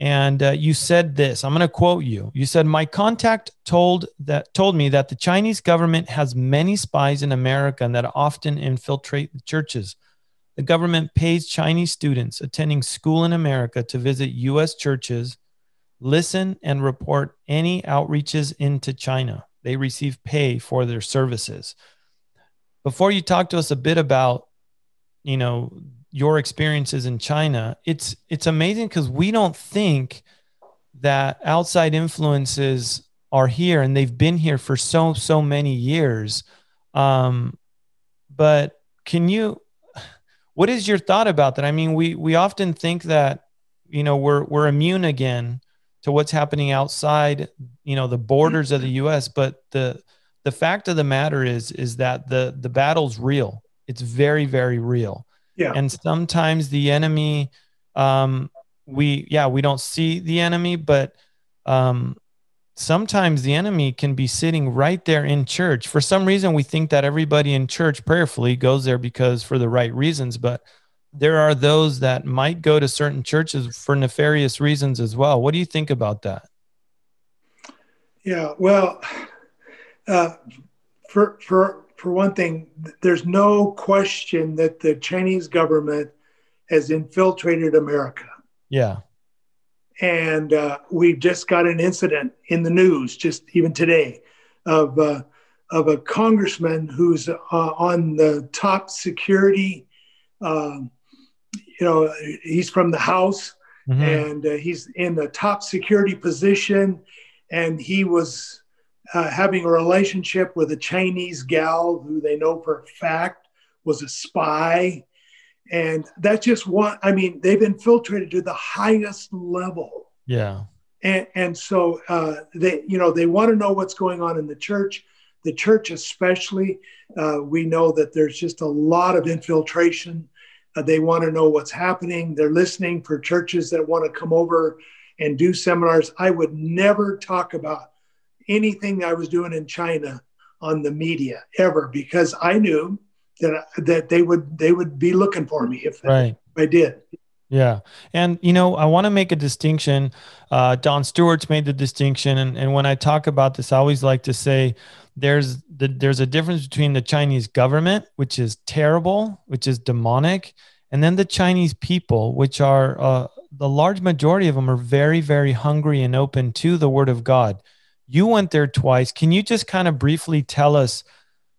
A: And uh, you said this. I'm going to quote you. You said, "My contact told that told me that the Chinese government has many spies in America and that often infiltrate the churches." The government pays Chinese students attending school in America to visit U.S. churches, listen, and report any outreaches into China. They receive pay for their services. Before you talk to us a bit about, you know, your experiences in China, it's it's amazing because we don't think that outside influences are here and they've been here for so so many years. Um, but can you what is your thought about that? I mean, we we often think that you know we're we're immune again to what's happening outside, you know, the borders of the U.S. But the the fact of the matter is is that the the battle's real. It's very very real.
B: Yeah.
A: And sometimes the enemy, um, we yeah we don't see the enemy, but um, sometimes the enemy can be sitting right there in church. For some reason, we think that everybody in church prayerfully goes there because for the right reasons, but there are those that might go to certain churches for nefarious reasons as well. What do you think about that?
B: Yeah, well, uh, for for for one thing, there's no question that the Chinese government has infiltrated America.
A: Yeah.
B: And uh, we just got an incident in the news just even today of, uh, of a congressman who's uh, on the top security. Um, you know, he's from the House mm-hmm. and uh, he's in the top security position. And he was uh, having a relationship with a Chinese gal who they know for a fact was a spy. And that's just one i mean they've infiltrated to the highest level.
A: Yeah.
B: And and so uh, they you know they want to know what's going on in the church. The church especially uh, we know that there's just a lot of infiltration. Uh, they want to know what's happening. They're listening for churches that want to come over and do seminars. I would never talk about anything i was doing in china on the media ever because I knew that that they would they would be looking for me if,
A: right.
B: if I did.
A: Yeah. And, you know, I want to make a distinction. Uh, Don Stewart's made the distinction. And, and when I talk about this, I always like to say there's the, there's a difference between the Chinese government, which is terrible, which is demonic, and then the Chinese people, which are uh, the large majority of them are very, very hungry and open to the word of God. You went there twice. Can you just kind of briefly tell us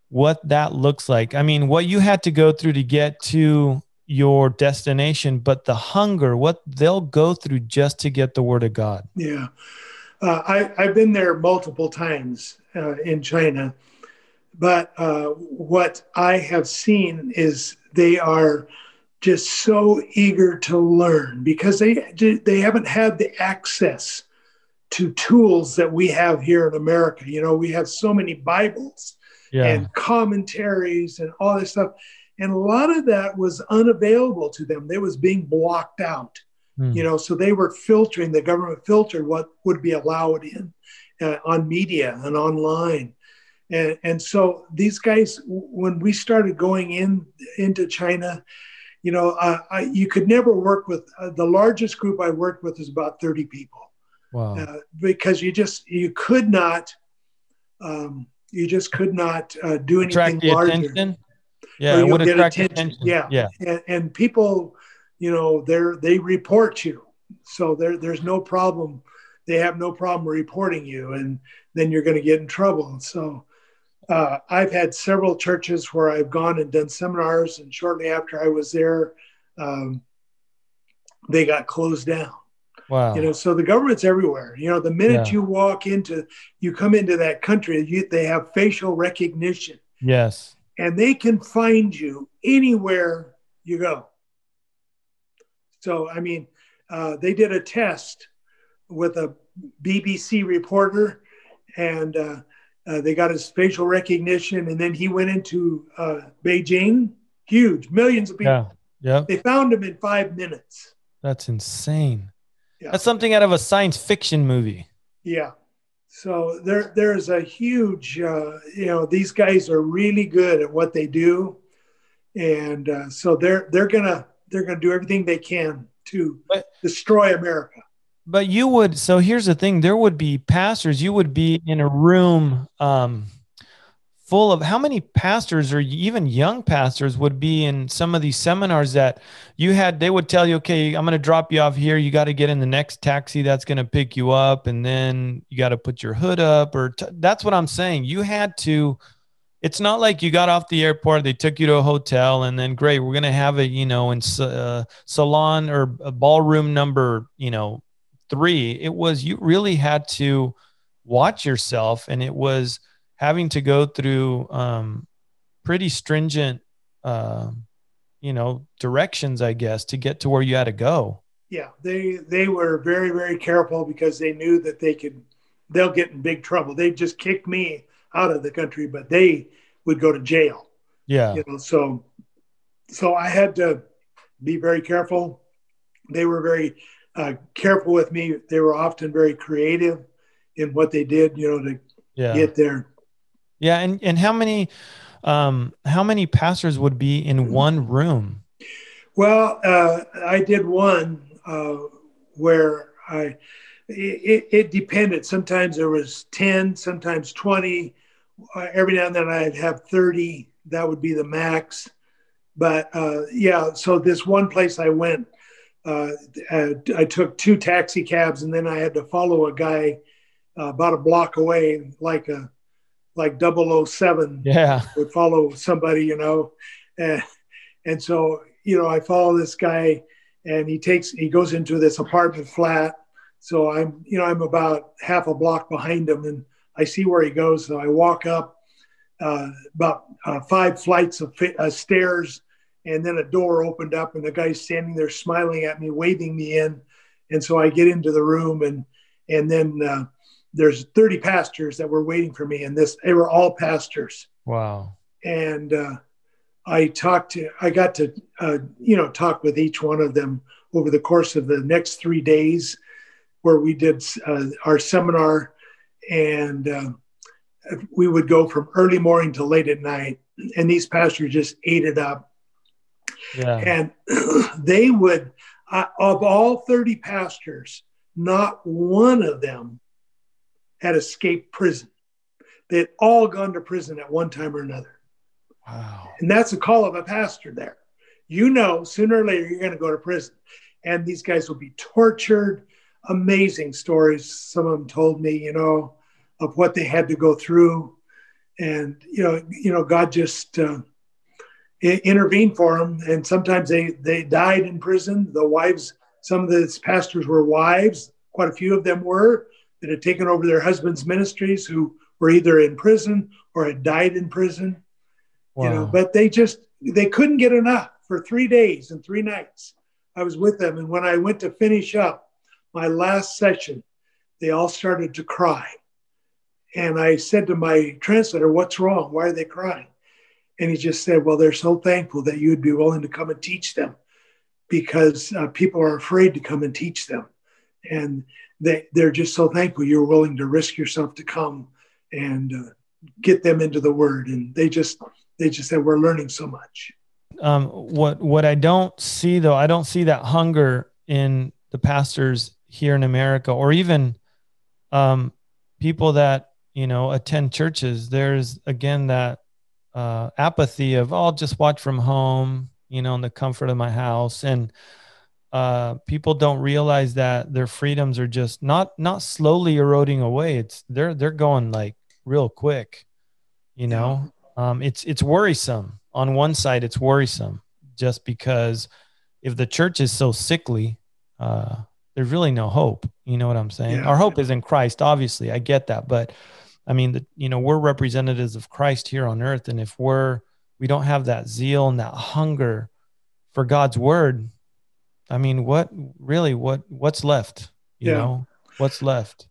A: what that looks like? I mean, what you had to go through to get to your destination, but the hunger, what they'll go through just to get the word of God.
B: Yeah. Uh, I, I've been there multiple times uh, in China, but uh, what I have seen is they are just so eager to learn because they they haven't had the access to tools that we have here in America. You know, we have so many Bibles yeah. and commentaries and all this stuff and a lot of that was unavailable to them. They was being blocked out, mm. you know. So they were filtering. The government filtered what would be allowed in uh, on media and online, and and so these guys, when we started going in into China, you know, uh, I, you could never work with uh, the largest group I worked with is about thirty people.
A: Wow! Uh,
B: because you just you could not. Um, you just could not uh, do anything
A: Attract the
B: larger.
A: Attention? Yeah,
B: would attract attention. attention. Yeah, yeah, and, and, people, you know, they're they report you, so there there's no problem. They have no problem reporting you, and then you're going to get in trouble. So. Uh, I've had several churches where I've gone and done seminars, and shortly after I was there, um, they got closed down.
A: Wow.
B: You know, so the government's everywhere. You know, the minute yeah. you walk into, you come into that country, you, they have facial recognition.
A: Yes
B: and they can find you anywhere you go. So, I mean, uh, they did a test with a BBC reporter, and uh, uh, they got his facial recognition, and then he went into uh, Beijing, huge, millions of people.
A: Yeah, yeah.
B: They found him in five minutes.
A: That's insane. Yeah. That's something out of a science fiction movie.
B: Yeah. So there, there's a huge, uh, you know, these guys are really good at what they do, and uh, so they're they're gonna they're gonna do everything they can to but, destroy America.
A: But you would. So here's the thing: there would be pastors. You would be in a room. Um, full of how many pastors or even young pastors would be in some of these seminars that you had they would tell you okay i'm going to drop you off here. You got to get in the next taxi that's going to pick you up and then you got to put your hood up or t- that's what i'm saying. You had to it's not like you got off the airport they took you to a hotel and then great we're going to have it you know in uh, salon or ballroom number you know 3 it was you really had to watch yourself and it was having to go through um, pretty stringent, uh, you know, directions, I guess, to get to where you had to go.
B: Yeah, they they were very very careful because they knew that they could they'll get in big trouble. They just kicked me out of the country, but they would go to jail.
A: Yeah,
B: you know, so so I had to be very careful. They were very uh, careful with me. They were often very creative in what they did, you know, to yeah. get there.
A: Yeah, and and how many um how many pastors would be in one room?
B: Well, uh, I did one uh, where I it, it, depended. Sometimes there was ten, sometimes twenty. Uh, every now and then I'd have thirty. That would be the max. But uh, yeah, so this one place I went, uh, I took two taxi cabs, and then I had to follow a guy uh, about a block away, like a like 007
A: yeah.
B: would follow somebody, you know. And, and so, you know, I follow this guy and he takes, he goes into this apartment flat. So I'm, you know, I'm about half a block behind him and I see where he goes. So I walk up uh, about uh, five flights of uh, stairs and then a door opened up and the guy's standing there smiling at me, waving me in. And so I get into the room and, and then, uh, there's 30 pastors that were waiting for me and this they were all pastors
A: wow
B: and uh, i talked to i got to uh, you know talk with each one of them over the course of the next three days where we did uh, our seminar and uh, we would go from early morning to late at night, and these pastors just ate it up. Yeah. And they would, uh, of all 30 pastors, not one of them had escaped prison. They had all gone to prison at one time or another. Wow. And that's a call of a pastor there. You know, sooner or later, you're going to go to prison. And these guys will be tortured. Amazing stories. Some of them told me, you know, of what they had to go through. And, you know, you know, God just uh, intervened for them. And sometimes they, they died in prison. The wives, some of the pastors were wives, quite a few of them were, that had taken over their husbands' ministries who were either in prison or had died in prison. Wow. You know, but they just they couldn't get enough for three days and three nights. I was with them, and when I went to finish up my last session, they all started to cry. And I said to my translator, "What's wrong? Why are they crying?" And he just said, "Well, they're so thankful that you would be willing to come and teach them, because uh, people are afraid to come and teach them, and they they're just so thankful you're willing to risk yourself to come and uh, get them into the Word." And they just they just said, "We're learning so much."
A: Um, what what I don't see though, I don't see that hunger in the pastors here in America, or even um, people that you know attend churches. There's again that uh, apathy of, oh, I'll just watch from home, you know, in the comfort of my house, and uh, people don't realize that their freedoms are just not not slowly eroding away. It's they're they're going like real quick, you know. Um, it's it's worrisome. On one side it's worrisome just because if the church is so sickly uh, there's really no hope. You know what i'm saying? Yeah. our hope is in christ obviously. I get that. But i mean the, you know we're representatives of christ here on earth. And if we're we don't have that zeal and that hunger for god's word i mean what really what what's left you yeah. know what's left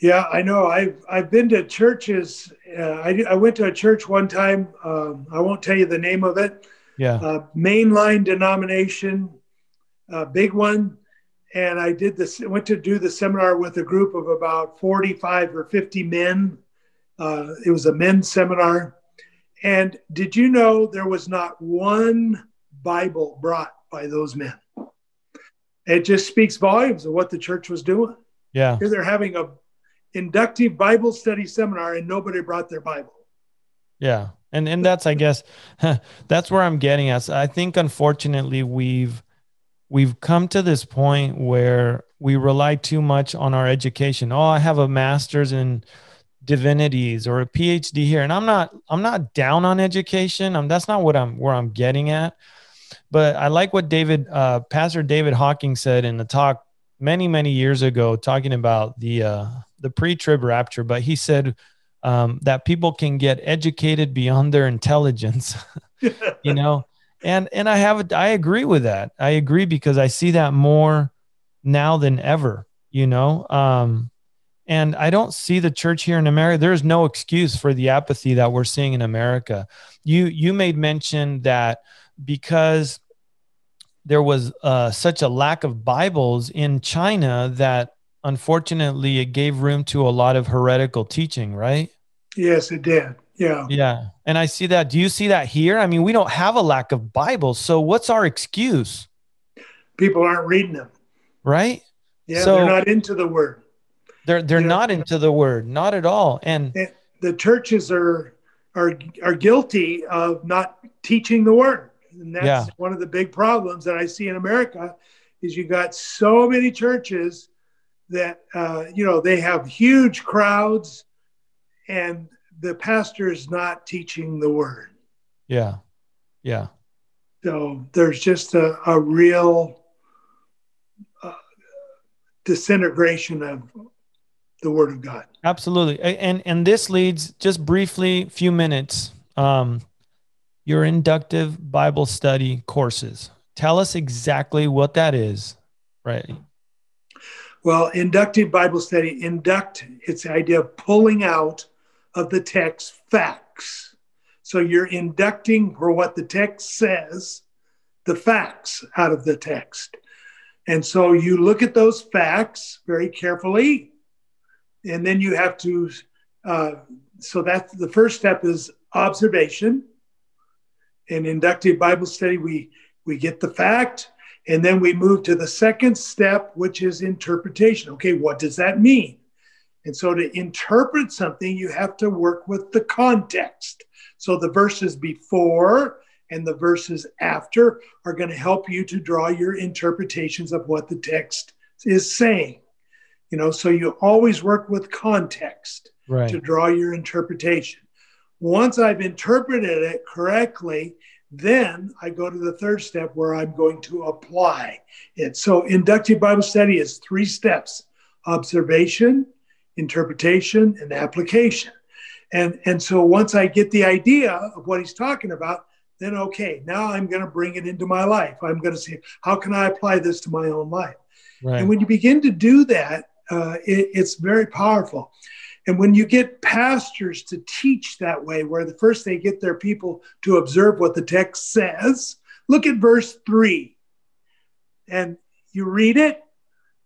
B: yeah, I know. I've I've been to churches. Uh, I I went to a church one time. Um, I won't tell you the name of it.
A: Yeah. Uh,
B: mainline denomination, uh, big one, and I did this. Went to do the seminar with a group of about forty-five or fifty men. Uh, it was a men's seminar, and did you know there was not one Bible brought by those men? It just speaks volumes of what the church was doing.
A: Yeah.
B: Here they're having a inductive Bible study seminar and nobody brought their Bible.
A: Yeah. And and that's I guess that's where I'm getting at. I think unfortunately we've we've come to this point where we rely too much on our education. Oh, I have a master's in divinities or a PhD here. And I'm not I'm not down on education. I'm that's not what I'm where I'm getting at. But I like what David uh, Pastor David Hocking said in the talk many many years ago talking about the uh, the pre-trib rapture, but he said um, that people can get educated beyond their intelligence. you know, and and I have I agree with that. I agree because I see that more now than ever. You know, um, and I don't see the church here in America. There's no excuse for the apathy that we're seeing in America. You you made mention that because there was uh, such a lack of Bibles in China that unfortunately it gave room to a lot of heretical teaching, right?
B: Yes, it did. Yeah.
A: Yeah. And I see that. Do you see that here? I mean, we don't have a lack of Bibles. So what's our excuse?
B: People aren't reading them.
A: Right?
B: Yeah, so they're not into the word.
A: They're they're not into the word, not at all. And
B: the churches are are are guilty of not teaching the word. And that's yeah. one of the big problems that I see in America is you got so many churches that uh, you know they have huge crowds and the pastor is not teaching the word.
A: Yeah. Yeah.
B: So there's just a, a real uh, disintegration of the word of god.
A: Absolutely. And and this leads just briefly few minutes um your inductive bible study courses tell us exactly what that is right
B: well, inductive Bible study, induct, it's the idea of pulling out of the text facts. So you're inducting for what the text says, the facts out of the text. And so you look at those facts very carefully, and then you have to uh, so that's the first step is observation. In inductive Bible study, we we get the fact, and then we move to the second step, which is interpretation. Okay, what does that mean? And so to interpret something, you have to work with the context. So the verses before and the verses after are going to help you to draw your interpretations of what the text is saying. You know, so you always work with context right. to draw your interpretation. Once I've interpreted it correctly, then I go to the third step where I'm going to apply it. So inductive Bible study is three steps observation, interpretation, and application. And, and so once I get the idea of what he's talking about, then okay, now I'm going to bring it into my life. I'm going to see how can I apply this to my own life. Right. And when you begin to do that, uh, it, it's very powerful. And when you get pastors to teach that way, where the first they get their people to observe what the text says, look at verse three. And you read it,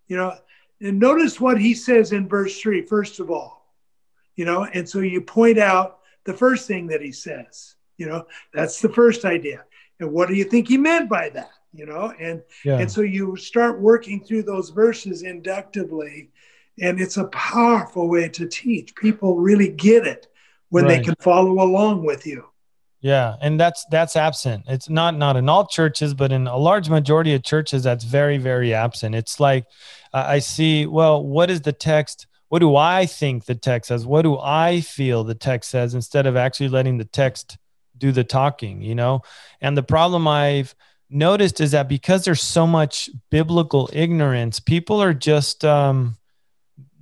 B: you know, and notice what he says in verse three, first of all, you know, and so you point out the first thing that he says, you know, that's the first idea. And what do you think he meant by that? You know, and yeah. and so you start working through those verses inductively and it's a powerful way to teach. People really get it when right. they can follow along with you.
A: Yeah, and that's that's absent. It's not not in all churches, but in a large majority of churches, that's very very absent. It's like uh, I see. Well, what is the text? What do I think the text says? What do I feel the text says? Instead of actually letting the text do the talking, you know. And the problem I've noticed is that because there's so much biblical ignorance, people are just um,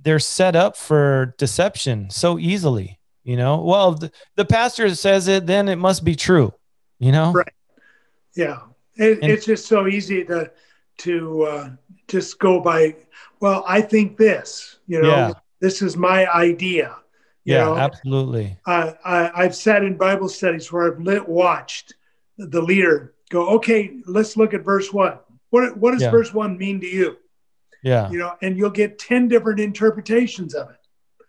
A: they're set up for deception so easily you know? Well the, the pastor says it then it must be true you know?
B: Right. Yeah. It, and, it's just so easy to to uh, just go by well i think this you know? Yeah. this is my idea
A: yeah know? absolutely.
B: I, I i've sat in bible studies where i've lit watched the leader go okay let's look at verse one. What, what does yeah. verse one mean to you
A: yeah.
B: You know, and you'll get 10 different interpretations of it.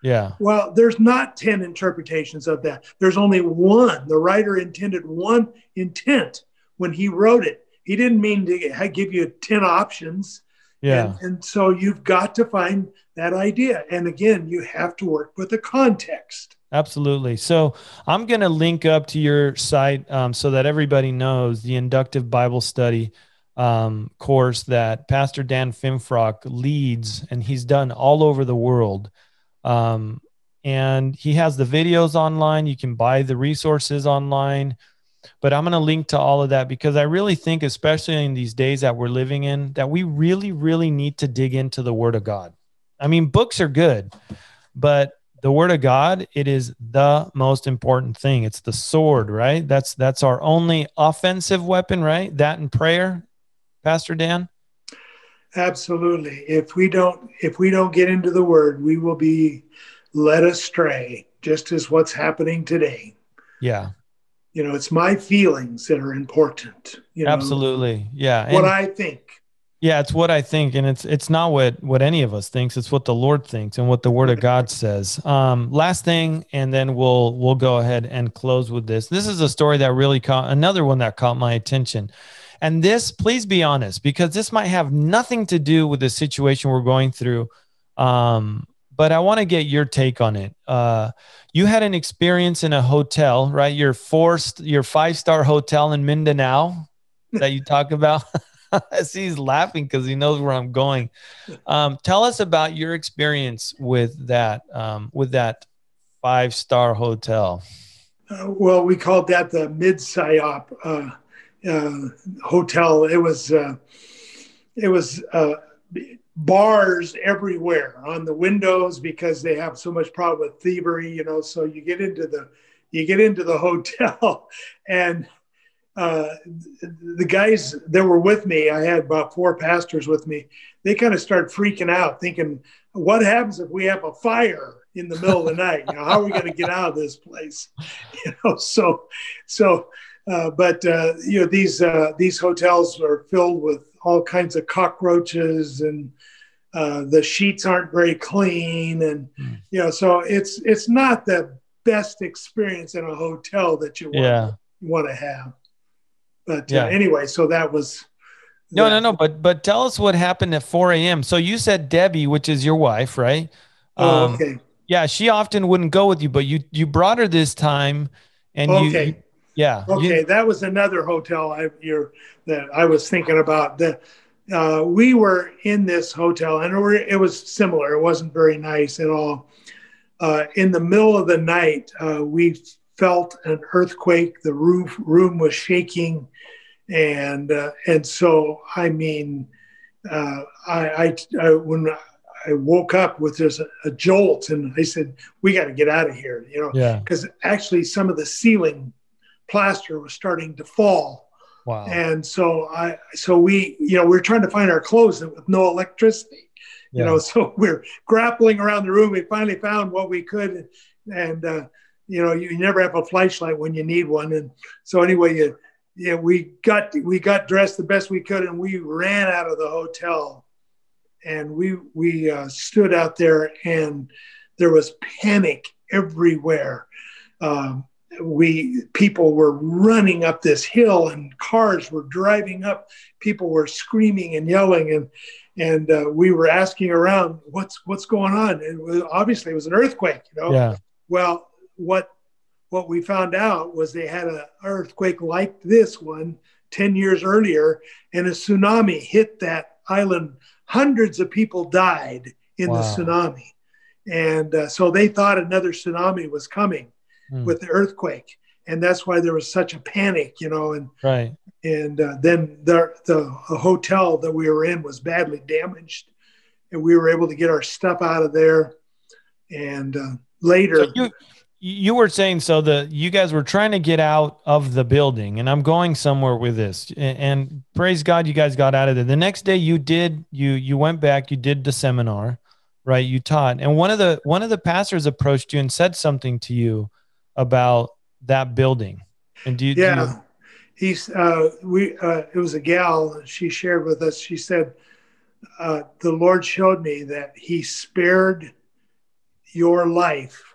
A: Yeah.
B: Well, there's not 10 interpretations of that. There's only one. The writer intended one intent when he wrote it. He didn't mean to give you 10 options.
A: Yeah.
B: And, and so you've got to find that idea. And again, you have to work with the context.
A: Absolutely. So I'm going to link up to your site um, so that everybody knows the inductive Bible study um, course that Pastor Dan Finfrock leads, and he's done all over the world. Um, and he has the videos online. You can buy the resources online. But I'm going to link to all of that because I really think, especially in these days that we're living in, that we really, really need to dig into the Word of God. I mean, books are good, but the word of god it is the most important thing it's the sword right that's that's our only offensive weapon right that and prayer Pastor Dan?
B: Absolutely. If we don't if we don't get into the word, we will be led astray, just as what's happening today.
A: Yeah.
B: You know, it's my feelings that are important. You know,
A: Absolutely. Yeah.
B: What and, I think.
A: Yeah, it's what I think, and it's it's not what what any of us thinks. It's what the Lord thinks and what the Word of God says. Um, last thing, and then we'll we'll go ahead and close with this. This is a story that really caught another one that caught my attention. And this, please be honest, because this might have nothing to do with the situation we're going through. Um, but I want to get your take on it. Uh, you had an experience in a hotel, right? Your forced, your five star hotel in Mindanao that you talk about. I see, he's laughing because he knows where I'm going. Um, tell us about your experience with that, um, with that five star hotel.
B: Uh, well, we called that the mid psyop. Uh, uh, hotel. It was uh, it was uh, bars everywhere on the windows because they have so much problem with thievery. You know, so you get into the you get into the hotel and. Uh, the guys that were with me, I had about four pastors with me. They kind of start freaking out, thinking, "What happens if we have a fire in the middle of the night? You know, how are we going to get out of this place?" You know, so so uh, but uh, you know these uh, these hotels are filled with all kinds of cockroaches and uh, the sheets aren't very clean and mm. you know so it's it's not the best experience in a hotel that you want,
A: Yeah.
B: want to have. But
A: Yeah.
B: uh, anyway, so that was
A: No,
B: that.
A: no, no. But but tell us what happened at 4 a.m. So you said Debbie, which is your wife, right?
B: Oh,
A: Um,
B: okay.
A: Yeah, she often wouldn't go with you, but you you brought her this time, and you,
B: Okay.
A: you- yeah, you-
B: Okay, that was another hotel I you're, that I was thinking about. The uh, we were in this hotel, and it, were, it was similar. It wasn't very nice at all. Uh, in the middle of the night, uh, we felt an earthquake. The roof room was shaking, and uh, and so I mean, uh, I, I, I when I woke up with just a, jolt, and I said, "We got to get out of here," you know
A: yeah.
B: because actually some of the ceiling plaster was starting to fall.
A: Wow.
B: and so i so we you know we are trying to find our clothes with no electricity. You
A: Yeah.
B: know so we're grappling around the room. We finally found what we could. And uh, you know you never have a flashlight when you need one. And so anyway you yeah we got we got dressed the best we could and we ran out of the hotel. And we we uh, stood out there and there was panic everywhere. Um, we people were running up this hill and cars were driving up. People were screaming and yelling and and uh, we were asking around what's what's going on? It was obviously it was an earthquake you know?
A: Yeah.
B: well what what we found out was they had an earthquake like this one 10 years earlier and a tsunami hit that island. Hundreds of people died in
A: Wow.
B: the tsunami. And uh, so they thought another tsunami was coming
A: Hmm.
B: with the earthquake and that's why there was such a panic you know and
A: Right.
B: and uh, then the, the hotel that we were in was badly damaged and we were able to get our stuff out of there and uh, later
A: So you you were saying so the you guys were trying to get out of the building, and I'm going somewhere with this. And, and praise God, you guys got out of there. The next day, you did you you went back, you did the seminar, right? You taught, and one of the one of the pastors approached you and said something to you about that building. And do you? do you-
B: yeah he's uh we uh it was a gal she shared with us she said uh the lord showed me that he spared your life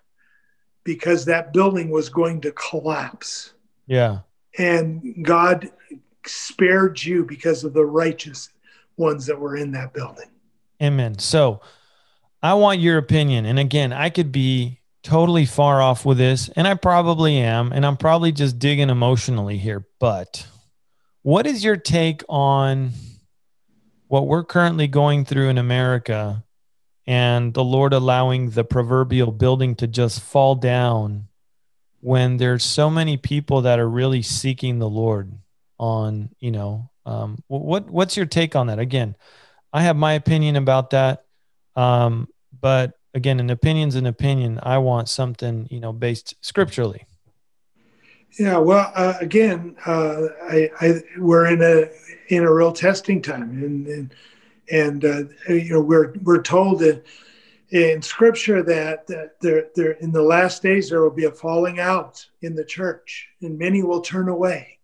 B: because that building was going to collapse
A: yeah.
B: and god spared you because of the righteous ones that were in that building
A: Amen. So I want your opinion. And again, I could be totally far off with this, and I probably am. And I'm probably just digging emotionally here. But what is your take on what we're currently going through in America and the Lord allowing the proverbial building to just fall down when there's so many people that are really seeking the Lord on, you know, um, what what's your take on that? Again, I have my opinion about that. Um, but again, an opinion's an opinion. I want something, you know, based scripturally.
B: Yeah, well, uh, again, uh, I, I, we're in a in a real testing time, and and, and uh, you know we're we're told that in Scripture that, that there there in the last days there will be a falling out in the church, and many will turn away.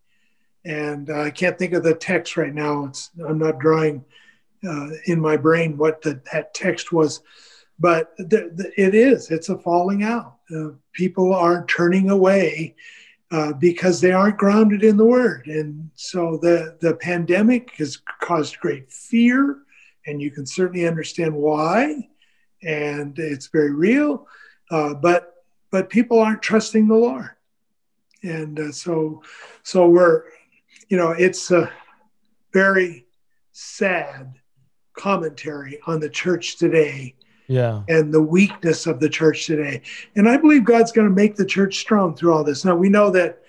B: And I can't think of the text right now. It's I'm not drawing uh, in my brain what the, that text was, but the, the, it is. It's a falling out. Uh, people aren't turning away uh, because they aren't grounded in the word. And so the, the pandemic has caused great fear, and you can certainly understand why. And it's very real, uh, but but people aren't trusting the Lord, and uh, so so we're, you know, it's a very sad commentary on the church today
A: Yeah.
B: and the weakness of the church today. And I believe God's going to make the church strong through all this. Now, we know that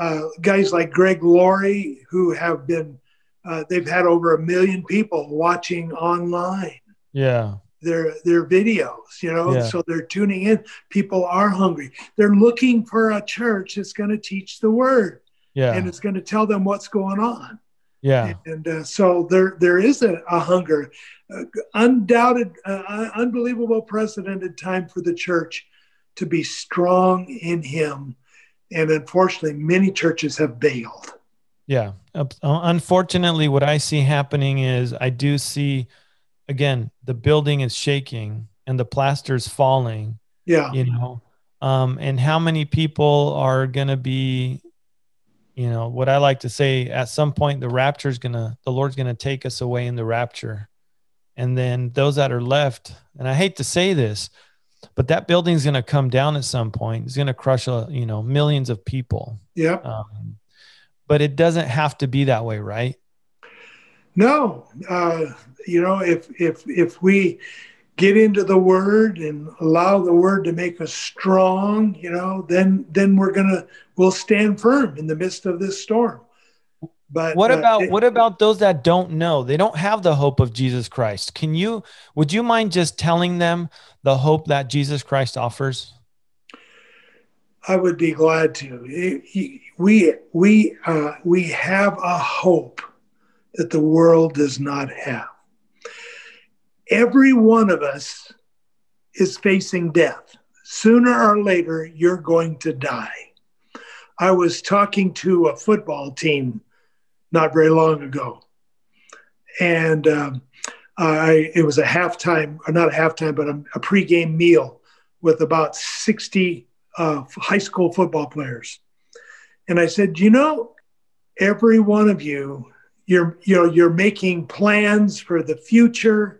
B: uh, guys like Greg Laurie, who have been, uh, they've had over a million people watching online
A: Yeah.
B: their their videos you know
A: Yeah.
B: so they're tuning in people are hungry they're looking for a church that's going to teach the word
A: Yeah.
B: and it's going to tell them what's going on
A: Yeah.
B: and uh, so there there is a, a hunger, uh, undoubted, uh, unbelievable, precedented time for the church to be strong in Him, and unfortunately, many churches have bailed.
A: Yeah. Uh, Unfortunately, what I see happening is I do see, again, the building is shaking and the plaster's falling,
B: Yeah,
A: you know. um, and how many people are going to be you know what i like to say at some point the rapture is going to the lord's going to take us away in the rapture. And then those that are left and i hate to say this but that building's going to come down at some point. It's going to crush a, you know millions of people.
B: Yeah um,
A: but it doesn't have to be that way right?
B: No. Uh, you know if if if we get into the word and allow the word to make us strong you know then then we're gonna we'll stand firm in the midst of this storm. But
A: what uh, about it, what about those that don't know? They don't have the hope of jesus christ. Can you would you mind just telling them the hope that jesus christ offers?
B: I would be glad to. We we uh, we have a hope that the world does not have every one of us is facing death. Sooner or later, you're going to die. I was talking to a football team not very long ago, and um, I, it was a halftime, or not a halftime, but a, a pregame meal with about 60 uh, high school football players. And I said, you know, every one of you, you're, you know, you're making plans for the future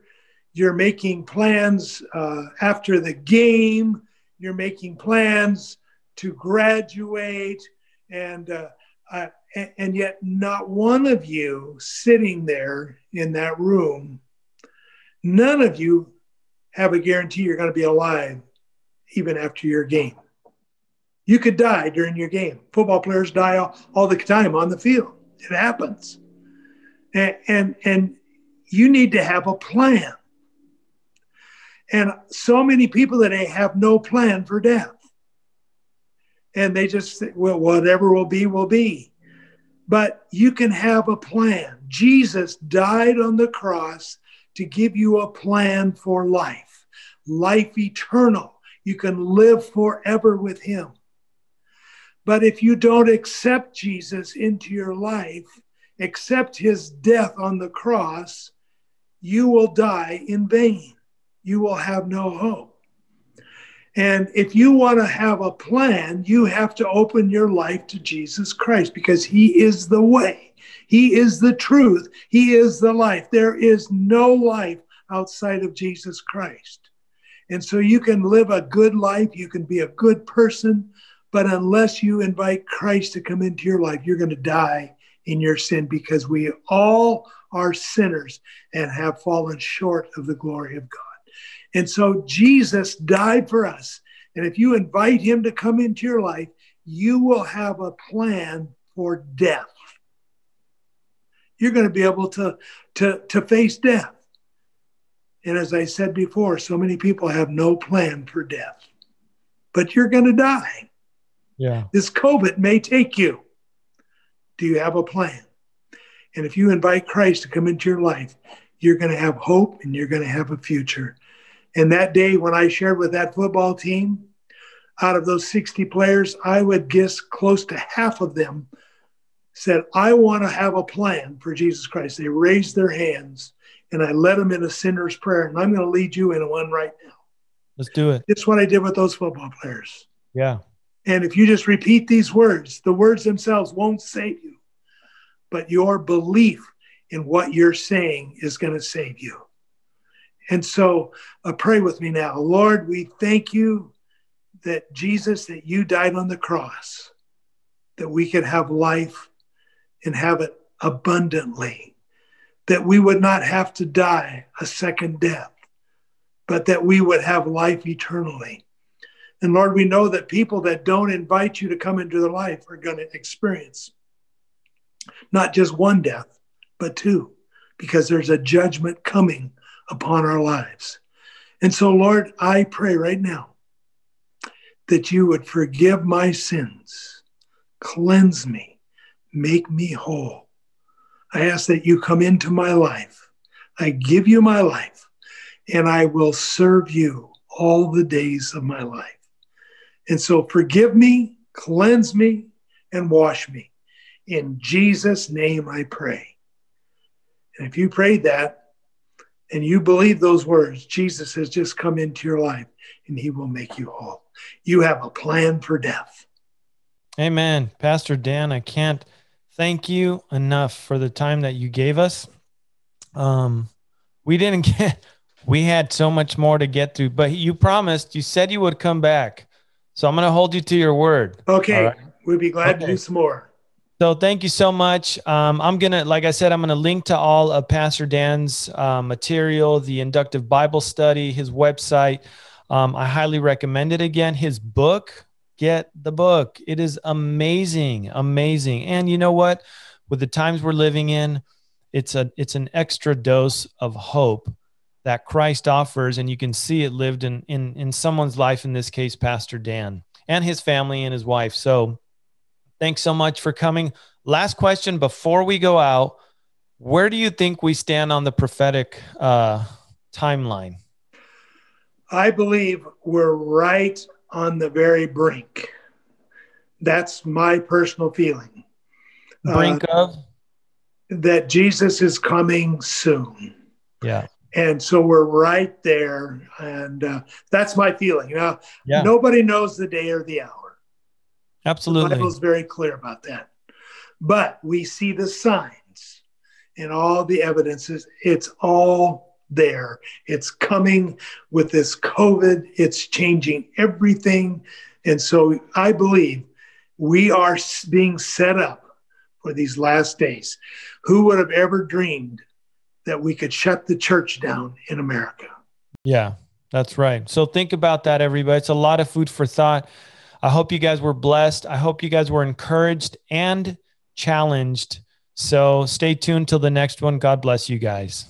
B: you're making plans uh, after the game, you're making plans to graduate, and uh, uh, and yet not one of you sitting there in that room, none of you have a guarantee you're going to be alive even after your game. You could die during your game. Football players die all, all the time on the field. It happens. And, and, and you need to have a plan. And so many people today have no plan for death. And they just well, whatever will be, will be. But you can have a plan. Jesus died on the cross to give you a plan for life, life eternal. You can live forever with Him. But if you don't accept Jesus into your life, accept His death on the cross, you will die in vain you will have no hope. And if you want to have a plan, you have to open your life to Jesus Christ because He is the way, He is the truth, He is the life. There is no life outside of Jesus Christ. And so you can live a good life, you can be a good person, but unless you invite Christ to come into your life, you're going to die in your sin because we all are sinners and have fallen short of the glory of God. And so Jesus died for us. And if you invite him to come into your life, you will have a plan for death. You're going to be able to, to, to face death. And as I said before, so many people have no plan for death, but you're going to die.
A: Yeah.
B: This COVID may take you. Do you have a plan? And if you invite Christ to come into your life, you're going to have hope and you're going to have a future. And that day, when I shared with that football team, out of those 60 players, I would guess close to half of them said, I want to have a plan for Jesus Christ. They raised their hands and I led them in a sinner's prayer. And I'm going to lead you in one right now.
A: Let's do it.
B: It's what I did with those football players.
A: Yeah.
B: And if you just repeat these words, the words themselves won't save you, but your belief in what you're saying is going to save you. And so uh, pray with me now. Lord, we thank you that Jesus, that you died on the cross, that we could have life and have it abundantly, that we would not have to die a second death, but that we would have life eternally. And Lord, we know that people that don't invite you to come into their life are going to experience not just one death, but two, because there's a judgment coming upon our lives. And so, Lord, I pray right now that you would forgive my sins, cleanse me, make me whole. I ask that you come into my life. I give you my life, and I will serve you all the days of my life. And so, forgive me, cleanse me, and wash me. In Jesus' name I pray. And if you prayed that, and you believe those words, Jesus has just come into your life and he will make you whole. You have a plan for death.
A: Amen. Pastor Dan, I can't thank you enough for the time that you gave us. Um, we didn't get, we had so much more to get through, but you promised, you said you would come back. So I'm going to hold you to your word.
B: Okay. Right? We'd be glad okay. to do some more.
A: So thank you so much. Um, I'm gonna, like I said, I'm gonna link to all of Pastor Dan's uh, material, the inductive Bible study, his website. Um, I highly recommend it. Again, his book. Get the book. It is amazing, amazing. And you know what? With the times we're living in, it's a it's an extra dose of hope that Christ offers, and you can see it lived in in in someone's life. In this case, Pastor Dan and his family and his wife. So Thanks so much for coming. Last question before we go out Where do you think we stand on the prophetic uh, timeline?
B: I believe we're right on the very brink. That's my personal feeling.
A: Brink uh, of?
B: That Jesus is coming soon.
A: Yeah.
B: And so we're right there. And uh, that's my feeling. You know, yeah. nobody knows the day or the hour.
A: Absolutely.
B: The Bible's very clear about that. But we see the signs and all the evidences. It's all there. It's coming with this COVID, it's changing everything. And so I believe we are being set up for these last days. Who would have ever dreamed that we could shut the church down in America?
A: Yeah, that's right. So think about that, everybody. It's a lot of food for thought. I hope you guys were blessed. I hope you guys were encouraged and challenged. So stay tuned till the next one. God bless you guys.